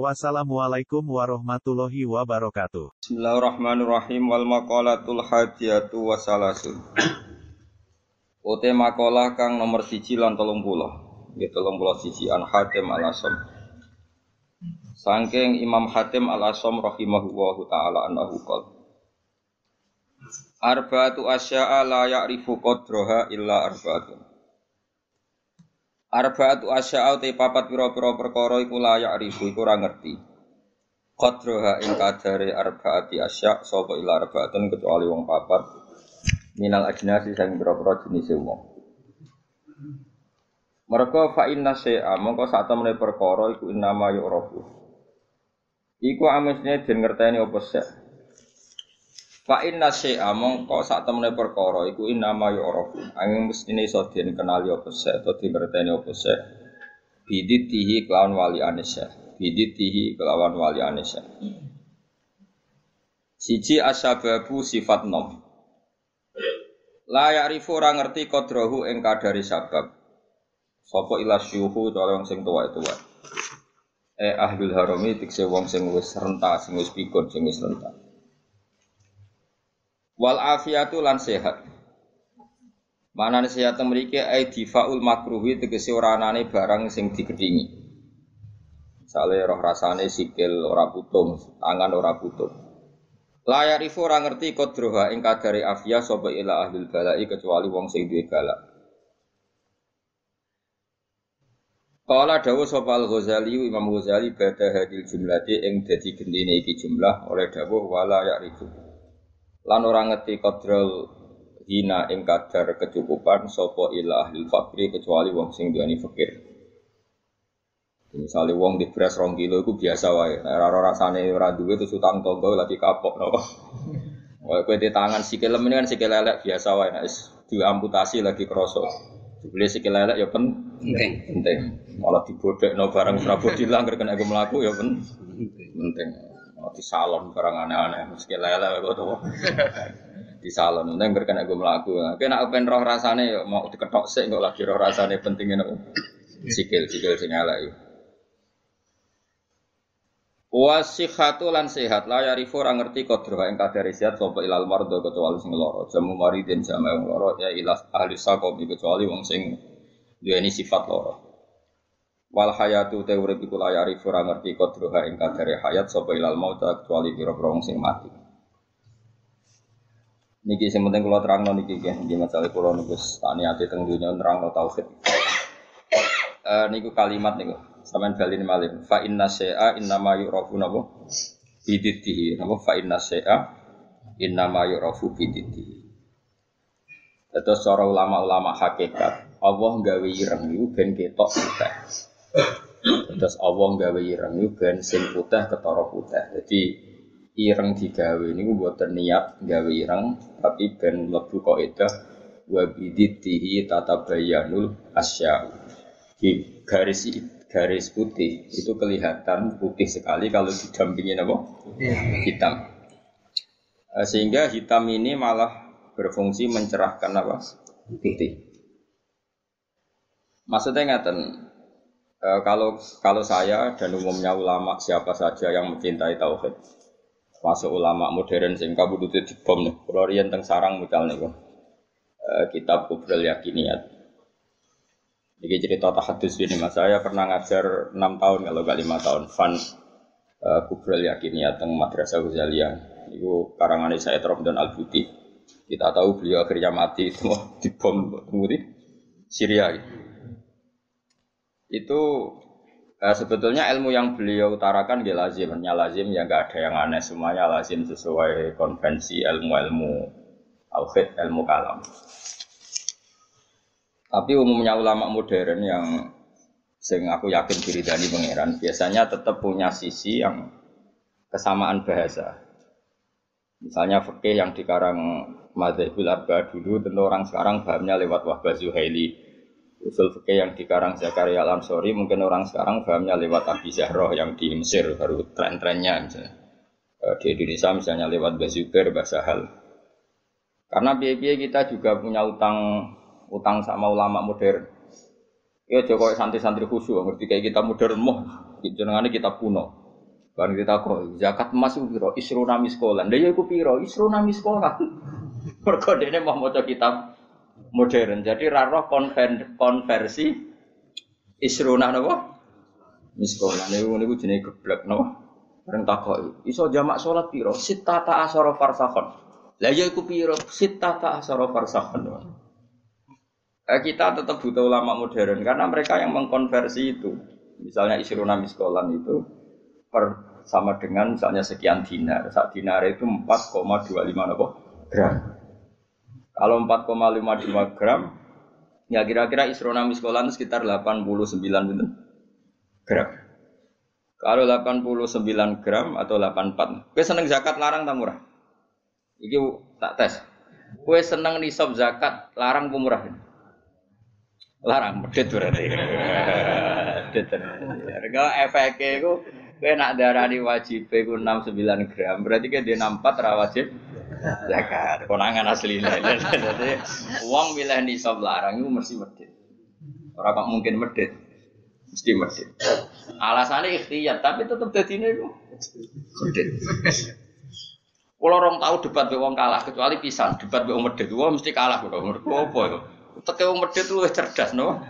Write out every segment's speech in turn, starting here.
Wassalamualaikum warahmatullahi wabarakatuh. Bismillahirrahmanirrahim wal maqalatul hadiyatu wasalasun. Ote makalah kang nomor siji lan tolong puluh. Ya tolong puluh siji an Hatim al Asom. Sangking Imam Hatim al Asom rahimahullahu taala annahu qol. Arba'atu asya'a la ya'rifu qadraha illa arba'atun. Arba'atu asya'a te papat pira-pira perkara iku layak ribu iku ora ngerti. Qadroha ing kadare arba'ati asya' sapa ila arba'atun kecuali wong papat minal ajnasi sing pira-pira jenis wong. Mereka fa inna syai'a mongko sak temene perkara iku innama yu'rafu. Iku amesne den ngerteni apa sek. Fa inna syai'a mongko sak temene perkara iku innama yu'rafu. Angin mestine iso den kenali apa sek utawa dingerteni apa sek. Biditihi kelawan wali anisya. Biditihi kelawan wali anisya. Siji asyababu sifat nom. La ya'rifu ora ngerti kodrahu ing kadari sabab. Sapa ila syuhu cara wong sing tuwa itu wae. Eh ahlul harami tikse wong sing wis renta, sing wis pikun, sing wis renta. Wal afiatu lan sehat. Mana sehat mriki ai difaul makruhi tegese ora barang sing digedhingi. Misale roh rasane sikil ora putung, tangan ora putung. Layak ifu ora ngerti kodroha ing kadari afia sapa ila ahlul balai kecuali wong sing duwe balak. Kala dawuh sapa Al-Ghazali Imam Ghazali bada hadil jumlati ing dadi gendine iki jumlah oleh dawuh wala ya'rifu. Lan ora ngerti kodrol hina ing kadar kecukupan sapa ila ahli fakri kecuali wong sing duweni fakir. Misalnya wong di beras rong kilo itu biasa wae. Ora rasane ora duwe terus utang tonggo lagi kapok napa. Wae kowe di tangan sikil ini kan sikil lelek biasa wae nek diamputasi lagi kroso. Dibeli sikil lelek ya penting. Penting. Malah dibodekno barang prabodi langgar kena gue mlaku ya pen penting. Di salon barang aneh-aneh sikil lelek kok to. Di salon penting berkena gue mlaku. Kena pengen roh rasane ya mau diketok sik kok lagi roh rasane pentingnya nopo. Sikil sikil sing elek. Wasihatu lan sehat la yarifu ora ngerti kodro ing kadare sehat sapa ilal mardo kecuali sing lara jamu maridin jama wong lara ya ilas ahli sakobi kecuali wong sing duweni sifat lara wal hayatu te urip iku la yarifu ora ngerti kodro ing kadare hayat sapa ilal maut kecuali pira-pira sing mati Niki sing penting kula terangno niki nggih nggih masalah kula niku tani ati teng dunya nerangno tauhid. Eh niku kalimat niku Saman balin malim. Fa inna syai'a inna ma yu'rafu napa? Bididdihi. Napa? Fa inna syai'a inna ma yu'rafu bididdihi. Terus ulama-ulama hakikat, Allah gawe ireng itu ben ketok putih. Terus Allah gawe ireng itu ben sing putih ketara putih. Jadi ireng digawe niku mboten niat gawe ireng, tapi ben mlebu kaidah wa bididdihi tatabayyanul asya. Di garis garis putih itu kelihatan putih sekali kalau didampingi apa? hitam. Sehingga hitam ini malah berfungsi mencerahkan apa? putih. Maksudnya ngaten, e, kalau kalau saya dan umumnya ulama siapa saja yang mencintai tauhid, masuk ulama modern sing kabudute dibom nih, kalau teng sarang misalnya nih, e, kitab Kubrul Yakiniyat, ini cerita tahadus ini mas, saya pernah ngajar 6 tahun kalau gak 5 tahun. Fan uh, Kubrel Yakiniyah teng Madrasah Ghazaliyah. Itu karangan saya dan Al Buti Kita tahu beliau akhirnya mati itu di bom kemudian Syria. gitu. Itu uh, sebetulnya ilmu yang beliau utarakan dia lazim, hanya lazim ya nggak ada yang aneh semuanya lazim sesuai konvensi ilmu-ilmu tauhid, ilmu kalam. Tapi umumnya ulama modern yang sing aku yakin diri dari pangeran biasanya tetap punya sisi yang kesamaan bahasa. Misalnya fikih yang dikarang Madzhabul Arba dulu tentu orang sekarang pahamnya lewat Wahbah Zuhaili. Usul fikih yang dikarang Zakaria Al-Ansori mungkin orang sekarang pahamnya lewat Abi Zahroh yang di Mesir baru tren-trennya misalnya. Eh, Di Indonesia misalnya lewat Bazuber, Basahal. Karena biaya kita juga punya utang utang sama ulama modern. Ya Jokowi santri-santri khusyuk, ngerti kayak kita modern moh, jenengannya kita kuno. Barang kita kok zakat emas itu piro? Isruna miskolan. Lah ya iku piro? Isruna miskolan. Mergo dene mau maca kitab modern. Jadi raro konver konversi isruna napa? Miskolan. Niku niku jenenge geblek napa? Bareng takok iso jamak salat piro? Sittata asyara farsakhon. Lah ya iku piro? Sittata asyara farsakhon. Eh, kita tetap butuh ulama modern karena mereka yang mengkonversi itu. Misalnya isruna miskolan itu per sama dengan misalnya sekian dinar. Saat dinar itu 4,25 apa? gram. Kalau 4,52 gram, ya kira-kira isrona miskolan sekitar 89 gitu. gram. Kalau 89 gram atau 84. Kue seneng zakat larang tak murah? Iki tak tes. Kue seneng nisab zakat larang pemurah? Larang, medit berarti. Medit. Kalau efeknya itu Kowe nak darani wajib iku 69 gram, berarti kan dia 64 ra wajib zakat. Konangan asline. Dadi wong milih nisab larang iku mesti medhit. Ora kok mungkin medhit. Mesti medhit. Alasannya ikhtiyar, tapi tetep dadine iku medhit. Kalau orang tahu debat be wong kalah, kecuali pisan debat be wong medhit, wong mesti kalah kok. Mergo apa itu? Teke wong medhit luwih cerdas no.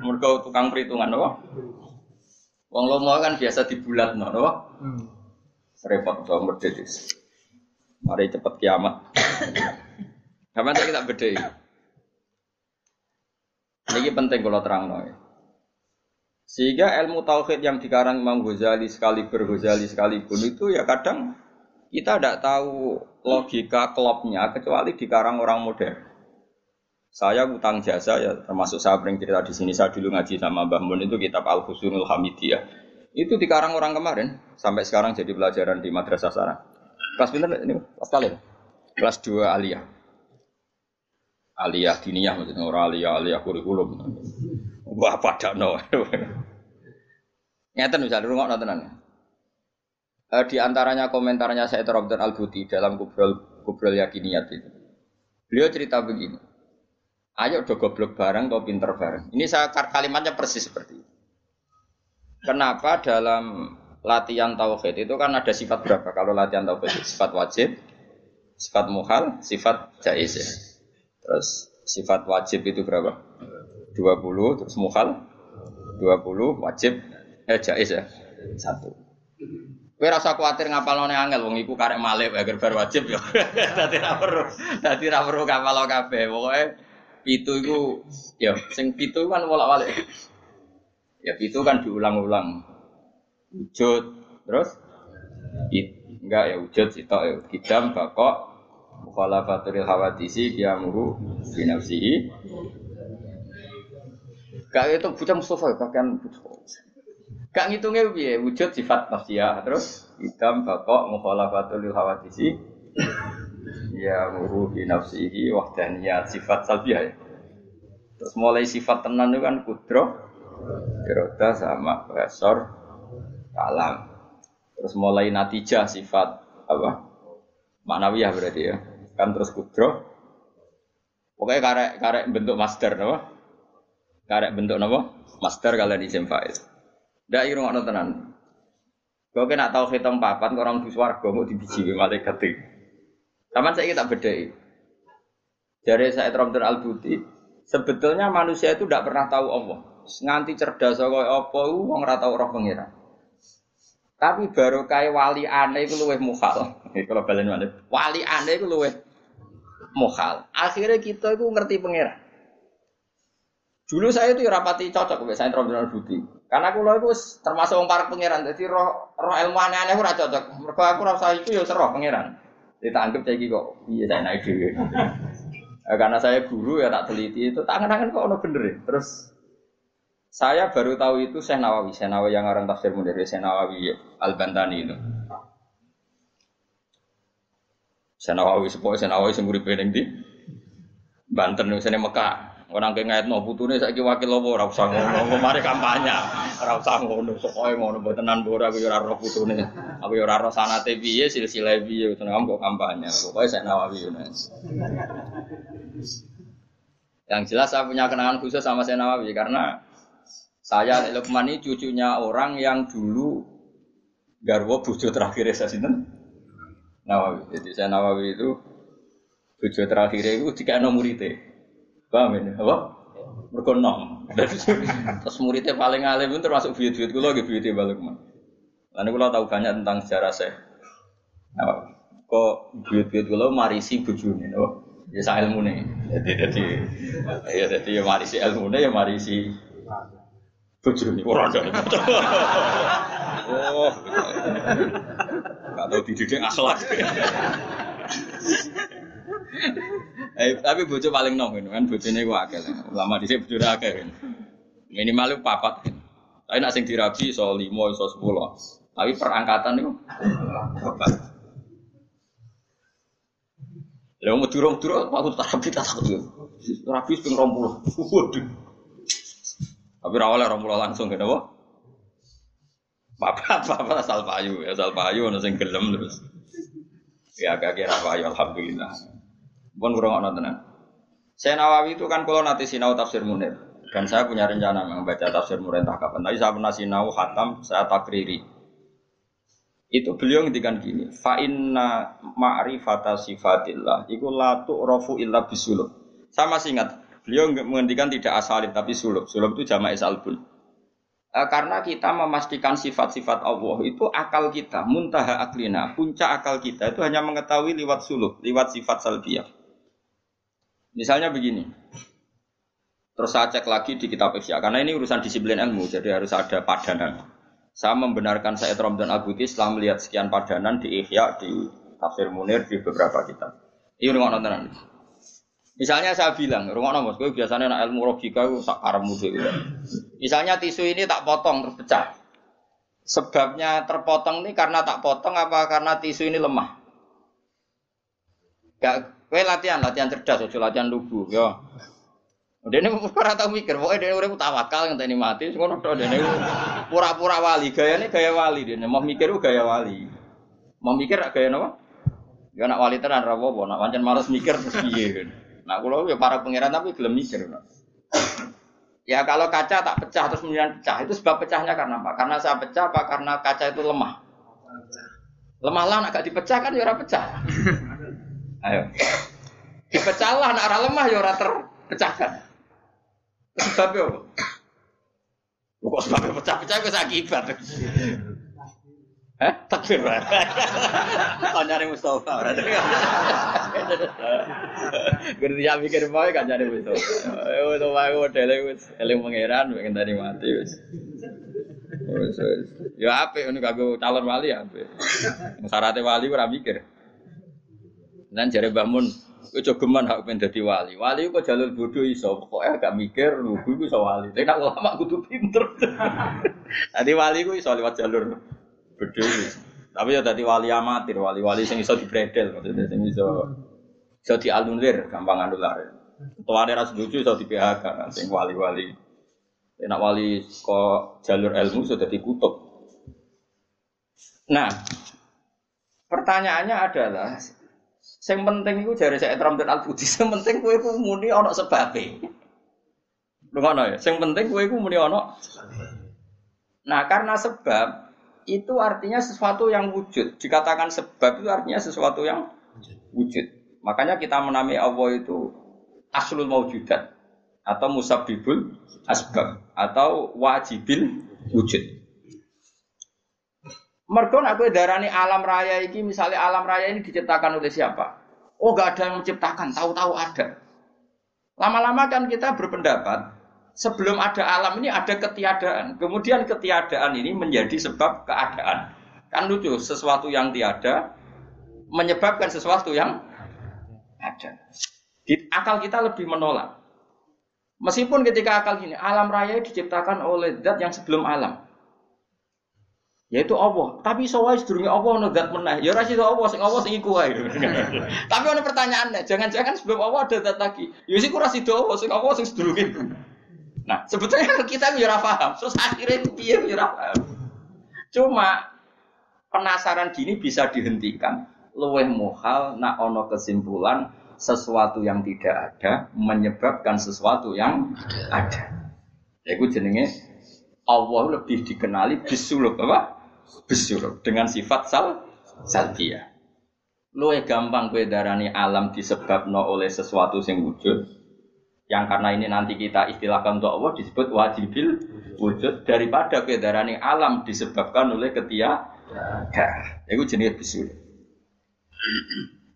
Mergo tukang perhitungan no. Wong lomo kan biasa dibulat no, no? Hmm. Repot so medit Mari cepet kiamat. Kapan kita beda Ini penting kalau terang no. Sehingga ilmu tauhid yang dikarang Imam Ghazali sekali Ghazali sekalipun itu ya kadang kita tidak tahu logika klopnya kecuali dikarang orang modern. Saya utang jasa ya termasuk saya sering cerita di sini saya dulu ngaji sama Mbah Mun itu kitab Al Husnul Hamidiyah. Itu dikarang orang kemarin sampai sekarang jadi pelajaran di madrasah sana. Kelas pinter ini kelas kalian. Kelas 2 aliyah. Aliyah diniyah maksudnya orang aliyah aliyah kurikulum. Wah pada no. Ngeten bisa dulu nggak tenan. Eh, di antaranya komentarnya saya Abdul Al Buti dalam kubrol kubrol yakiniyat itu. Beliau cerita begini. Ayo do goblok bareng kau pinter bareng. Ini saya kalimatnya persis seperti itu. Kenapa dalam latihan tauhid itu kan ada sifat berapa? Kalau latihan tauhid sifat wajib, sifat muhal, sifat jais ya. Terus sifat wajib itu berapa? 20, terus muhal 20, wajib eh jais ya. Satu. Kowe rasa kuatir ngapalone angel wong iku karek malih agar bar wajib ya. Dadi ra perlu, dadi ra perlu kapal kabeh. Pokoke Pitu itu ya sing pitu kan bolak-balik. Ya pitu kan diulang-ulang. Wujud. Terus? It, enggak ya wujud sitok ya. Kidam bakok mukhalafatul hawadisi kiamuru binafsihi. Gak itu bocah Mustafa ya pakaian Gak ngitungnya piye? Wujud sifat nafsiyah terus? Idam bakok mukhalafatul hawadisi ya muru bi nafsihi wahdaniyat sifat salbiah ya. Terus mulai sifat tenan itu kan kudro, iroda sama resor, kalam. Terus mulai natijah sifat apa? Manawiyah berarti ya. Kan terus kudro. Pokoknya karek karek bentuk master napa? Karek bentuk napa? Master kalian isim faiz. Ndak irung ana tenan. Kau kena tahu hitam papan, orang di swarga mau dibiji malaikat itu. Sama saya tak bedai. Dari saya Ramdan Al Buti, sebetulnya manusia itu tidak pernah tahu Allah. Nganti cerdas kaya apa wong ora tau roh pengira. Tapi baru kayak wali aneh itu luweh mukhal. Kalau balen wali, wali aneh itu luweh mukhal. Akhirnya kita itu ngerti pengira. Dulu saya itu rapati cocok mbek saya Ramdan Al Buti. Karena aku itu termasuk orang para pangeran, jadi roh roh ilmu aneh-aneh ora cocok. Mergo aku rasa itu ya seroh pangeran. Kita anggap saya kok iya saya naik dulu. Eh, karena saya guru ya tak teliti itu tangan-tangan kok ono bener ya. Terus saya baru tahu itu saya Nawawi, saya Nawawi yang orang tafsir munir, saya Nawawi Al Bantani itu. Senawawi sepoi Senawawi sing uripe ning ndi? Banten sene Mekah. Orang ke ngaitno putune saiki wakil apa ora usah ngono, mari kampanye. Ora usah ngono, pokoke ngono mbotenan mbora aku ora roh putune. Aku ora roh sanate piye, silsilah piye, seneng kok kampanye. Pokoke saya Nawawi Yang jelas saya punya kenangan khusus sama saya Nawawi karena saya Lukman ini cucunya orang yang dulu garwo bojo terakhir saya sinten Nawawi. Jadi saya Nawawi itu bojo terakhir itu tiga nomor itu. Paham ini? Apa? Mergo nom. Terus muridnya paling alim pun termasuk buyut-buyut kula nggih buyute balik men. Lan kula tahu banyak tentang sejarah saya. Apa? Kok buyut-buyut kula marisi bojone, napa? Ya sak ilmune. Jadi jadi ya jadi ya marisi ilmune ya marisi bojone ora ada. Oh. Gak tahu dididik akhlak. Eh, tapi bojo paling nom kan bojone ku akeh. Lama dhisik bojone akeh. Kan. Minimal papat. Tapi nak sing dirabi iso 5 iso 10. Tapi perangkatan niku papat. Lha mau durung-durung aku terapi tak takut. Terapi ping 20. Waduh. Tapi ra oleh 20 langsung kan apa? Papat, papat asal payu, asal payu ana sing gelem terus. Ya agak kira payu alhamdulillah. Bukan kurang ana tenan. Saya Nawawi itu kan kalau nanti sinau tafsir Munir dan saya punya rencana membaca tafsir Munir entah kapan. Tapi saya pernah sinau hatam, saya takriri. Itu beliau ngendikan gini, fa inna ma'rifata sifatillah iku la tu'rafu illa bisulub. Saya masih beliau menghentikan tidak asalin tapi sulub. Sulub itu jama'i salbun. E, karena kita memastikan sifat-sifat Allah itu akal kita, muntaha aklina, puncak akal kita itu hanya mengetahui lewat sulub, lewat sifat salbiyah. Misalnya begini, terus saya cek lagi di kitab Ihya, karena ini urusan disiplin ilmu, jadi harus ada padanan. Saya membenarkan saya Ramadan Abuti setelah melihat sekian padanan di Ihya, di Tafsir Munir, di beberapa kitab. Ini rumah nontonan. Misalnya saya bilang, rumah nomor, gue biasanya anak ilmu logika gue sak muda. Misalnya tisu ini tak potong terus pecah. Sebabnya terpotong ini karena tak potong apa karena tisu ini lemah? Gak Kowe latihan, latihan cerdas, ojo latihan lugu, yo. Dene ora tau mikir, pokoke dene urip tawakal ngenteni mati, ngono tok dene pura-pura wali, gayane gaya wali dene, mau mikir gaya wali. Mau mikir gaya napa? Ya nak wali tenan ra apa, nak pancen males mikir terus piye. Nah, kula ya para pangeran tapi gelem mikir. Ya kalau kaca tak pecah terus kemudian pecah, itu sebab pecahnya karena apa? Karena saya pecah apa karena kaca itu lemah? Lemah lah agak dipecah kan ya ora pecah. Ayo. Dipecahlah anak orang lemah ya orang terpecahkan. Sebabnya apa? Kok sebabnya pecah-pecah itu akibat. Eh, takbir. Tanya Mustafa. Gerti ya mikir mau kan jadi Mustafa. Eh, itu mau modele wis eling pangeran pengen tadi mati wis. Ya apik ngono kanggo calon wali ya apik. Syaratnya wali ora mikir. Dan jare Mbah Mun, kowe jogeman hak pengen dadi wali. Wali kok jalur bodoh iso, pokoke agak mikir lugu iku iso wali. Tapi nak ulama kudu pinter. Tadi wali ku iso lewat jalur bodoh. Tapi ya tadi wali amatir, wali-wali sing iso dibredel maksudnya sing iso iso dialunir gampang anular. Tuane ra setuju iso di PHK sing wali-wali. Enak wali kok jalur ilmu sudah dikutuk. Nah, pertanyaannya adalah Sing penting iku jare saya Trump dan Al Budi, sing penting kowe ku muni ana sebabe. Ngono ya, sing penting kowe ku muni ana Nah, karena sebab itu artinya sesuatu yang wujud. Dikatakan sebab itu artinya sesuatu yang wujud. Makanya kita menamai Allah itu aslul maujudat atau musabibul asbab atau wajibil wujud. Mergo nak kowe darani alam raya ini misalnya alam raya ini diciptakan oleh siapa? Oh, gak ada yang menciptakan, tahu-tahu ada. Lama-lama kan kita berpendapat sebelum ada alam ini ada ketiadaan. Kemudian ketiadaan ini menjadi sebab keadaan. Kan lucu, sesuatu yang tiada menyebabkan sesuatu yang ada. Akal kita lebih menolak. Meskipun ketika akal gini, alam raya diciptakan oleh zat yang sebelum alam. Yaitu Allah. Tapi iso wae sedurunge Allah ono zat meneh. Ya ora sida Allah sing Allah sing iku. Tapi ono pertanyaannya, jangan-jangan sebelum Allah ada zat lagi. Ya sik ora sida Allah sing Allah sing sedurunge iku. Nah, sebetulnya kita ya ora paham. Terus akhirnya itu piye ora paham. Cuma penasaran gini bisa dihentikan. Luweh muhal nak ono kesimpulan sesuatu yang tidak ada menyebabkan sesuatu yang ada. Ya itu jenenge Allah lebih dikenali bisuluk apa? Bisuluk dengan sifat sal salbiyah. Luwih gampang kue darani alam disebabno oleh sesuatu yang wujud yang karena ini nanti kita istilahkan untuk Allah disebut wajibil wujud daripada kedarani alam disebabkan oleh ketiadaan. Itu jenis bisul.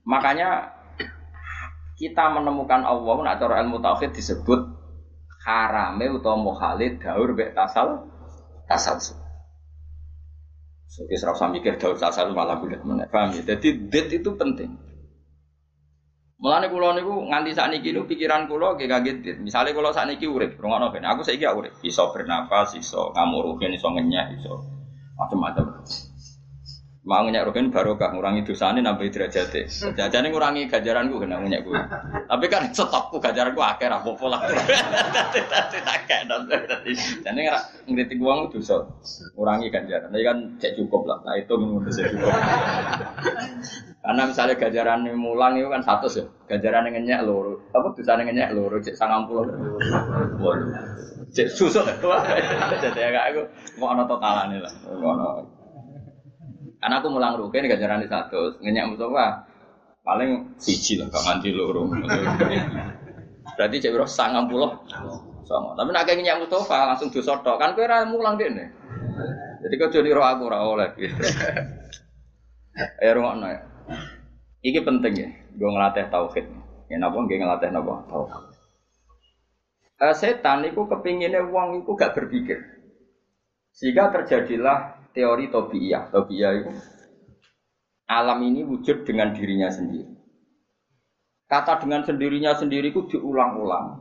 Makanya kita menemukan Allah nak cara ilmu tauhid disebut harame utawa muhalid daur bek tasal tasal. Jadi serasa mikir daur tasal malah bulat mana. Paham ya? Jadi det itu penting. Mulane kula niku nganti sakniki niku pikiran kula nggih kaget. Misale kula sakniki urip, rungokno ben aku saiki urip, iso bernafas, iso ngamuruhin, iso ngenyek, iso macam-macam. Mau ngenyek rogen barokah ngurangi dosane nambah derajate. Jajane ngurangi ganjaranku kena ngenyek kuwi. Tapi kan stokku ganjaranku akeh ra apa lah. Dadi tak Jane ora ngritik wong dosa. Ngurangi ganjaran. Tapi kan cek cukup lah. Nah itu saya cukup. Karena misalnya ganjaran mulang itu kan satu ya. Ganjaran ngenyek loro. Apa dosane ngenyek loro cek 90. Cek susuk. Jadi agak aku mau ana totalane lah. Karena aku mulang rugen ganjaran di satu, ngenyak Mustafa paling siji lah, gak nganti loro. Berarti cek biro sangat puluh sama. Tapi nak kayak ngenyak Mustafa langsung dosa tok. Kan ora mulang dene. Jadi kau jadi roh aku ora oleh. Eh ya. Iki penting ya, gue ngelatih tauhid. Ya napa gue ngelatih napa tauhid. Uh, setan itu kepinginnya uang itu gak berpikir. Sehingga terjadilah teori tobiyah. Tobiyah itu alam ini wujud dengan dirinya sendiri. Kata dengan sendirinya sendiri itu diulang-ulang.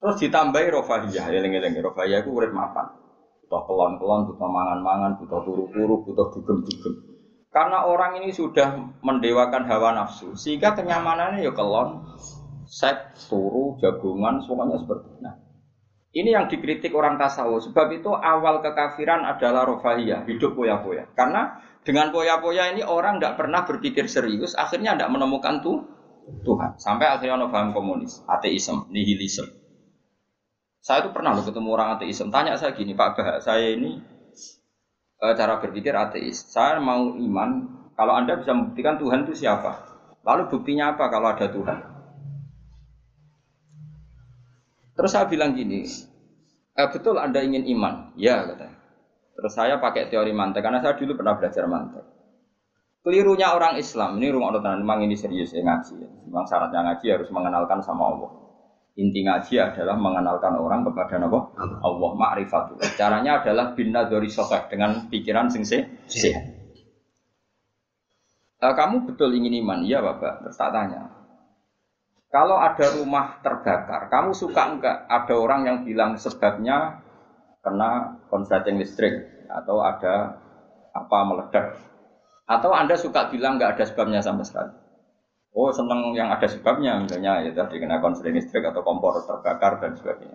Terus ditambahi rofahiyah, eling-eling rofahiyah itu urip mapan. Butuh kelon-kelon, butuh mangan-mangan, butuh turu-turu, butuh dugem-dugem. Karena orang ini sudah mendewakan hawa nafsu, sehingga kenyamanannya ya kelon, seks, turu, jagungan, semuanya seperti itu. Nah, ini yang dikritik orang tasawuf. Sebab itu awal kekafiran adalah rofahiyah, hidup poya-poya. Karena dengan poya-poya ini orang tidak pernah berpikir serius, akhirnya tidak menemukan tuh Tuhan. Sampai akhirnya ono paham komunis, ateisme, nihilisme. Saya itu pernah loh ketemu orang ateisme. Tanya saya gini, Pak Bah, saya ini cara berpikir ateis. Saya mau iman, kalau Anda bisa membuktikan Tuhan itu siapa? Lalu buktinya apa kalau ada Tuhan? Terus saya bilang gini, eh, betul Anda ingin iman? Ya, kata. Terus saya pakai teori mantek, karena saya dulu pernah belajar mantek. Kelirunya orang Islam, ini rumah orang memang ini serius ya ngaji. Memang syaratnya ngaji harus mengenalkan sama Allah. Inti ngaji adalah mengenalkan orang kepada Allah, Allah ma'rifatul. Caranya adalah bina dari sokeh dengan pikiran sing sehat. Eh, kamu betul ingin iman? Iya Bapak. Terus tak tanya, kalau ada rumah terbakar, kamu suka enggak ada orang yang bilang sebabnya kena konsleting listrik atau ada apa meledak? Atau Anda suka bilang enggak ada sebabnya sama sekali? Oh seneng yang ada sebabnya, misalnya ya tadi kena konsleting listrik atau kompor terbakar dan sebagainya.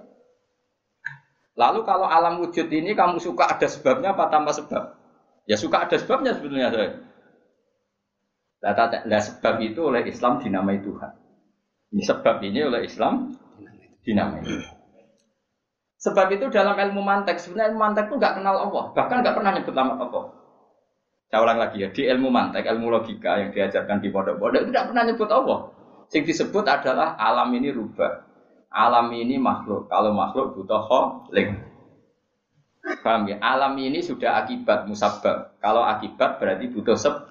Lalu kalau alam wujud ini kamu suka ada sebabnya apa tanpa sebab? Ya suka ada sebabnya sebetulnya saya. Nah, sebab itu oleh Islam dinamai Tuhan. Ini sebab ini oleh Islam dinamai. Sebab itu dalam ilmu mantek, sebenarnya ilmu mantek itu nggak kenal Allah, bahkan nggak pernah nyebut nama Allah. Saya ulang lagi ya, di ilmu mantek, ilmu logika yang diajarkan di pondok-pondok tidak pernah nyebut Allah. Yang disebut adalah alam ini rubah. Alam ini makhluk. Kalau makhluk butuh kholik. Paham ya? Alam ini sudah akibat musabab. Kalau akibat berarti butuh sebab.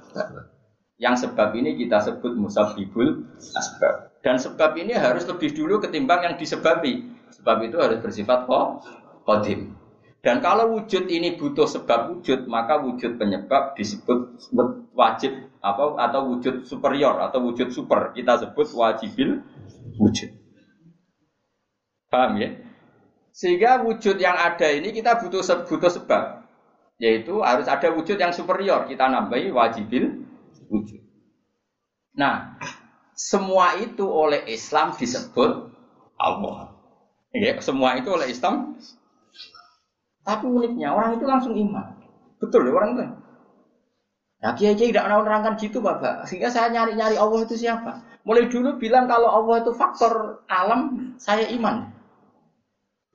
Yang sebab ini kita sebut musabibul asbab. Dan sebab ini harus lebih dulu ketimbang yang disebabi. Sebab itu harus bersifat kodim. Dan kalau wujud ini butuh sebab wujud, maka wujud penyebab disebut wajib apa atau wujud superior atau wujud super. Kita sebut wajibil wujud. Paham ya? Sehingga wujud yang ada ini kita butuh butuh sebab. Yaitu harus ada wujud yang superior. Kita nambahi wajibil wujud. Nah, semua itu oleh Islam disebut Allah. Ya, semua itu oleh Islam. Tapi uniknya orang itu langsung iman. Betul ya orang itu. Nah, kiai kiai tidak menerangkan gitu, bapak. Sehingga saya nyari nyari Allah itu siapa. Mulai dulu bilang kalau Allah itu faktor alam, saya iman.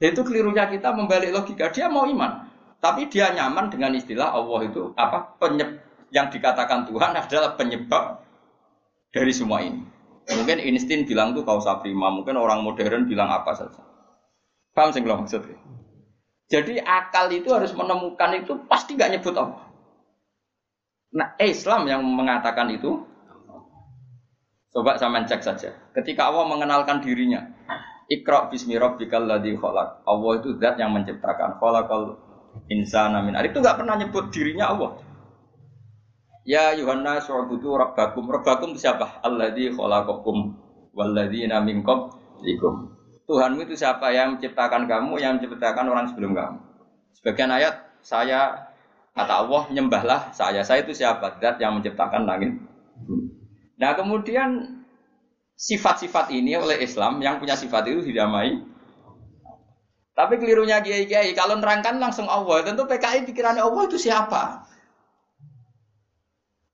Itu kelirunya kita membalik logika. Dia mau iman, tapi dia nyaman dengan istilah Allah itu apa penyeb yang dikatakan Tuhan adalah penyebab dari semua ini. Mungkin instin bilang tuh kausa prima, mungkin orang modern bilang apa saja. Paham sih maksudnya? Jadi akal itu harus menemukan itu pasti gak nyebut Allah. Nah Islam yang mengatakan itu, coba sama cek saja. Ketika Allah mengenalkan dirinya, Iqra bismi rabbikal ladzi khalaq. Allah itu zat yang menciptakan. Khalaqal insana min Itu nggak pernah nyebut dirinya Allah. Ya Yohanes wa'budu rabbakum. Rabbakum siapa? Alladzi khalaqakum walladzina min qablikum. Tuhanmu itu siapa yang menciptakan kamu, yang menciptakan orang sebelum kamu. Sebagian ayat saya kata Allah nyembahlah saya. Saya itu siapa? Zat yang menciptakan langit. Nah kemudian sifat-sifat ini oleh Islam yang punya sifat itu didamai. Tapi kelirunya kiai-kiai kalau nerangkan langsung Allah, tentu PKI pikirannya Allah itu siapa?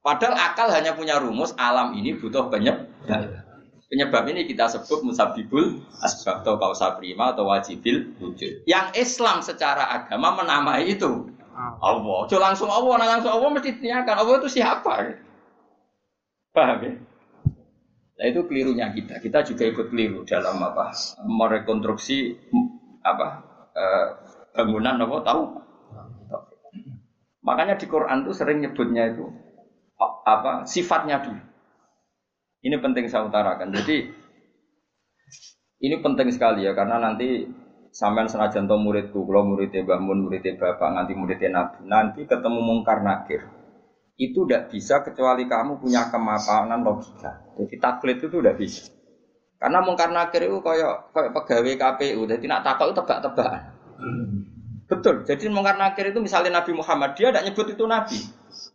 Padahal akal hanya punya rumus alam ini butuh penyebab. Penyebab ini kita sebut musabibul asbab atau kausa prima atau wajibil wujud. Yang Islam secara agama menamai itu Allah. Cuma langsung Allah, nah langsung Allah mesti ditanyakan Allah itu siapa? Paham ya? Nah itu kelirunya kita. Kita juga ikut keliru dalam apa? Merekonstruksi apa? Eh, bangunan apa tahu? Makanya di Quran tuh sering nyebutnya itu apa? Sifatnya dulu. Ini penting saya utarakan. Jadi ini penting sekali ya karena nanti sampean senajan to muridku, kalau muridnya Mbah Mun, muridnya Bapak, nanti muridnya Nabi, nanti ketemu mungkar nakir itu tidak bisa kecuali kamu punya kemapanan logika. Jadi taklid itu tidak bisa. Karena mungkar nakir itu kayak kayak pegawai KPU, jadi nak takut itu tebak-tebakan. Betul. Jadi mungkar nakir itu misalnya Nabi Muhammad dia tidak nyebut itu Nabi.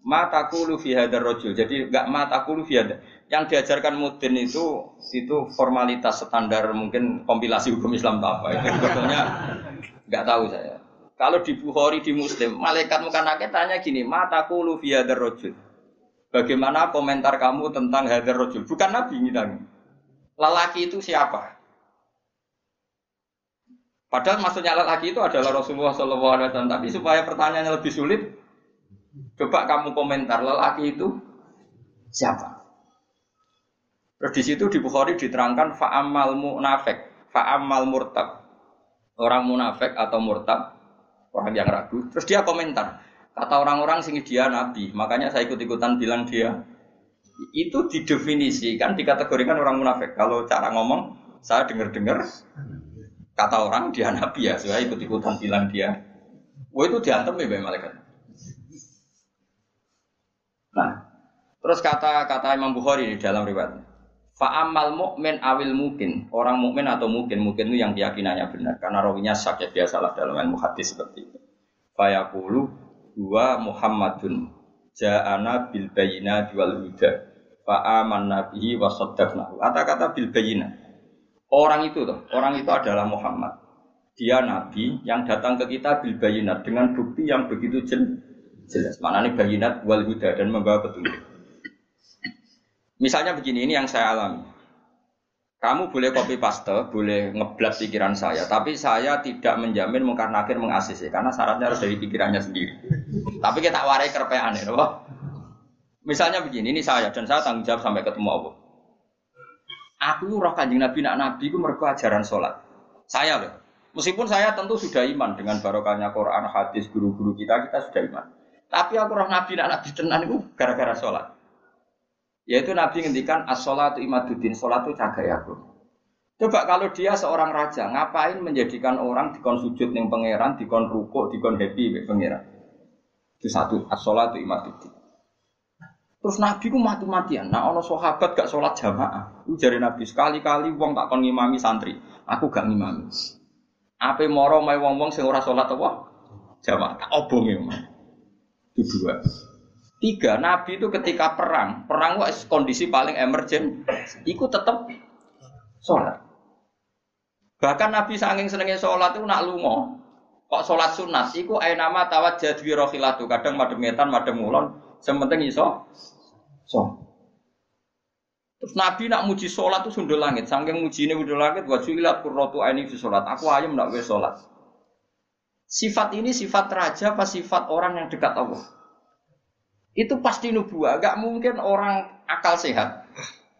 Matakulu fi hadar rojul. Jadi enggak matakulu fi hadar. Yang diajarkan mudin itu itu formalitas standar mungkin kompilasi hukum Islam apa itu sebetulnya nggak tahu saya. Kalau di Bukhari di Muslim, malaikat muka nakit tanya gini, mataku lu via rojul. Bagaimana komentar kamu tentang hadar rojul? Bukan Nabi ini. Lelaki itu siapa? Padahal maksudnya lelaki itu adalah Rasulullah SAW. Tapi supaya pertanyaannya lebih sulit, coba kamu komentar lelaki itu siapa? Terus di situ di Bukhari diterangkan fa'amal munafik, fa'amal murtab. Orang munafik atau murtab orang yang ragu. Terus dia komentar, kata orang-orang sini dia nabi, makanya saya ikut-ikutan bilang dia. Itu didefinisikan, dikategorikan orang munafik. Kalau cara ngomong, saya dengar-dengar kata orang dia nabi ya, saya ikut-ikutan bilang dia. Wah itu diantem ya malaikat. Nah, terus kata kata Imam Bukhari di dalam riwayat. Fa'amal mukmin awil mungkin orang mukmin atau mungkin mungkin itu yang keyakinannya benar karena rawinya sak ya biasalah dalam ilmu hadis seperti itu. Fayaqulu dua Muhammadun ja'ana bil bayina wal huda fa'aman nabihi wa saddaqnahu. Kata-kata bil bayina. Orang itu tuh, orang itu adalah Muhammad. Dia nabi yang datang ke kita bil bayinat dengan bukti yang begitu jelas. Mana nih bayinat wal huda dan membawa petunjuk. Misalnya begini, ini yang saya alami. Kamu boleh copy paste, boleh ngeblat pikiran saya, tapi saya tidak menjamin mungkar nakir mengasisi, karena syaratnya harus dari pikirannya sendiri. Tapi kita warai kerpean ya, Misalnya begini, ini saya dan saya tanggung jawab sampai ketemu Allah. Aku roh kanjeng Nabi nak Nabi itu mereka ajaran sholat. Saya loh. Meskipun saya tentu sudah iman dengan barokahnya Quran, hadis, guru-guru kita, kita sudah iman. Tapi aku roh Nabi nak Nabi tenan itu gara-gara sholat. Yaitu Nabi ngendikan as-sholatu imaduddin, sholat itu cagai aku. Coba kalau dia seorang raja, ngapain menjadikan orang dikon sujud ning pangeran, dikon ruko, dikon happy be pangeran. Itu satu, as-sholatu imaduddin. Terus Nabi ku mati-matian. Nah, ono sahabat gak sholat jamaah. Itu jari Nabi sekali-kali wong tak kon ngimami santri. Aku gak ngimami. Apa moro mai wong-wong sing ora sholat apa? Jamaah tak obonge. Itu dua. Tiga, Nabi itu ketika perang, perang itu kondisi paling emergen, ikut tetap sholat. Bahkan Nabi saking senengnya sholat itu nak lungo, kok sholat sunat, iku ayo nama tawat jadwi rohilatu, kadang madem ngetan, madem mulon, sementing iso, so. Terus Nabi nak muji sholat itu sundul langit, saking muji ini sundul langit, wajib ilat kurrotu ini di sholat, aku ayam nak sholat. Sifat ini sifat raja apa sifat orang yang dekat Allah? Itu pasti nubuah. Gak mungkin orang akal sehat.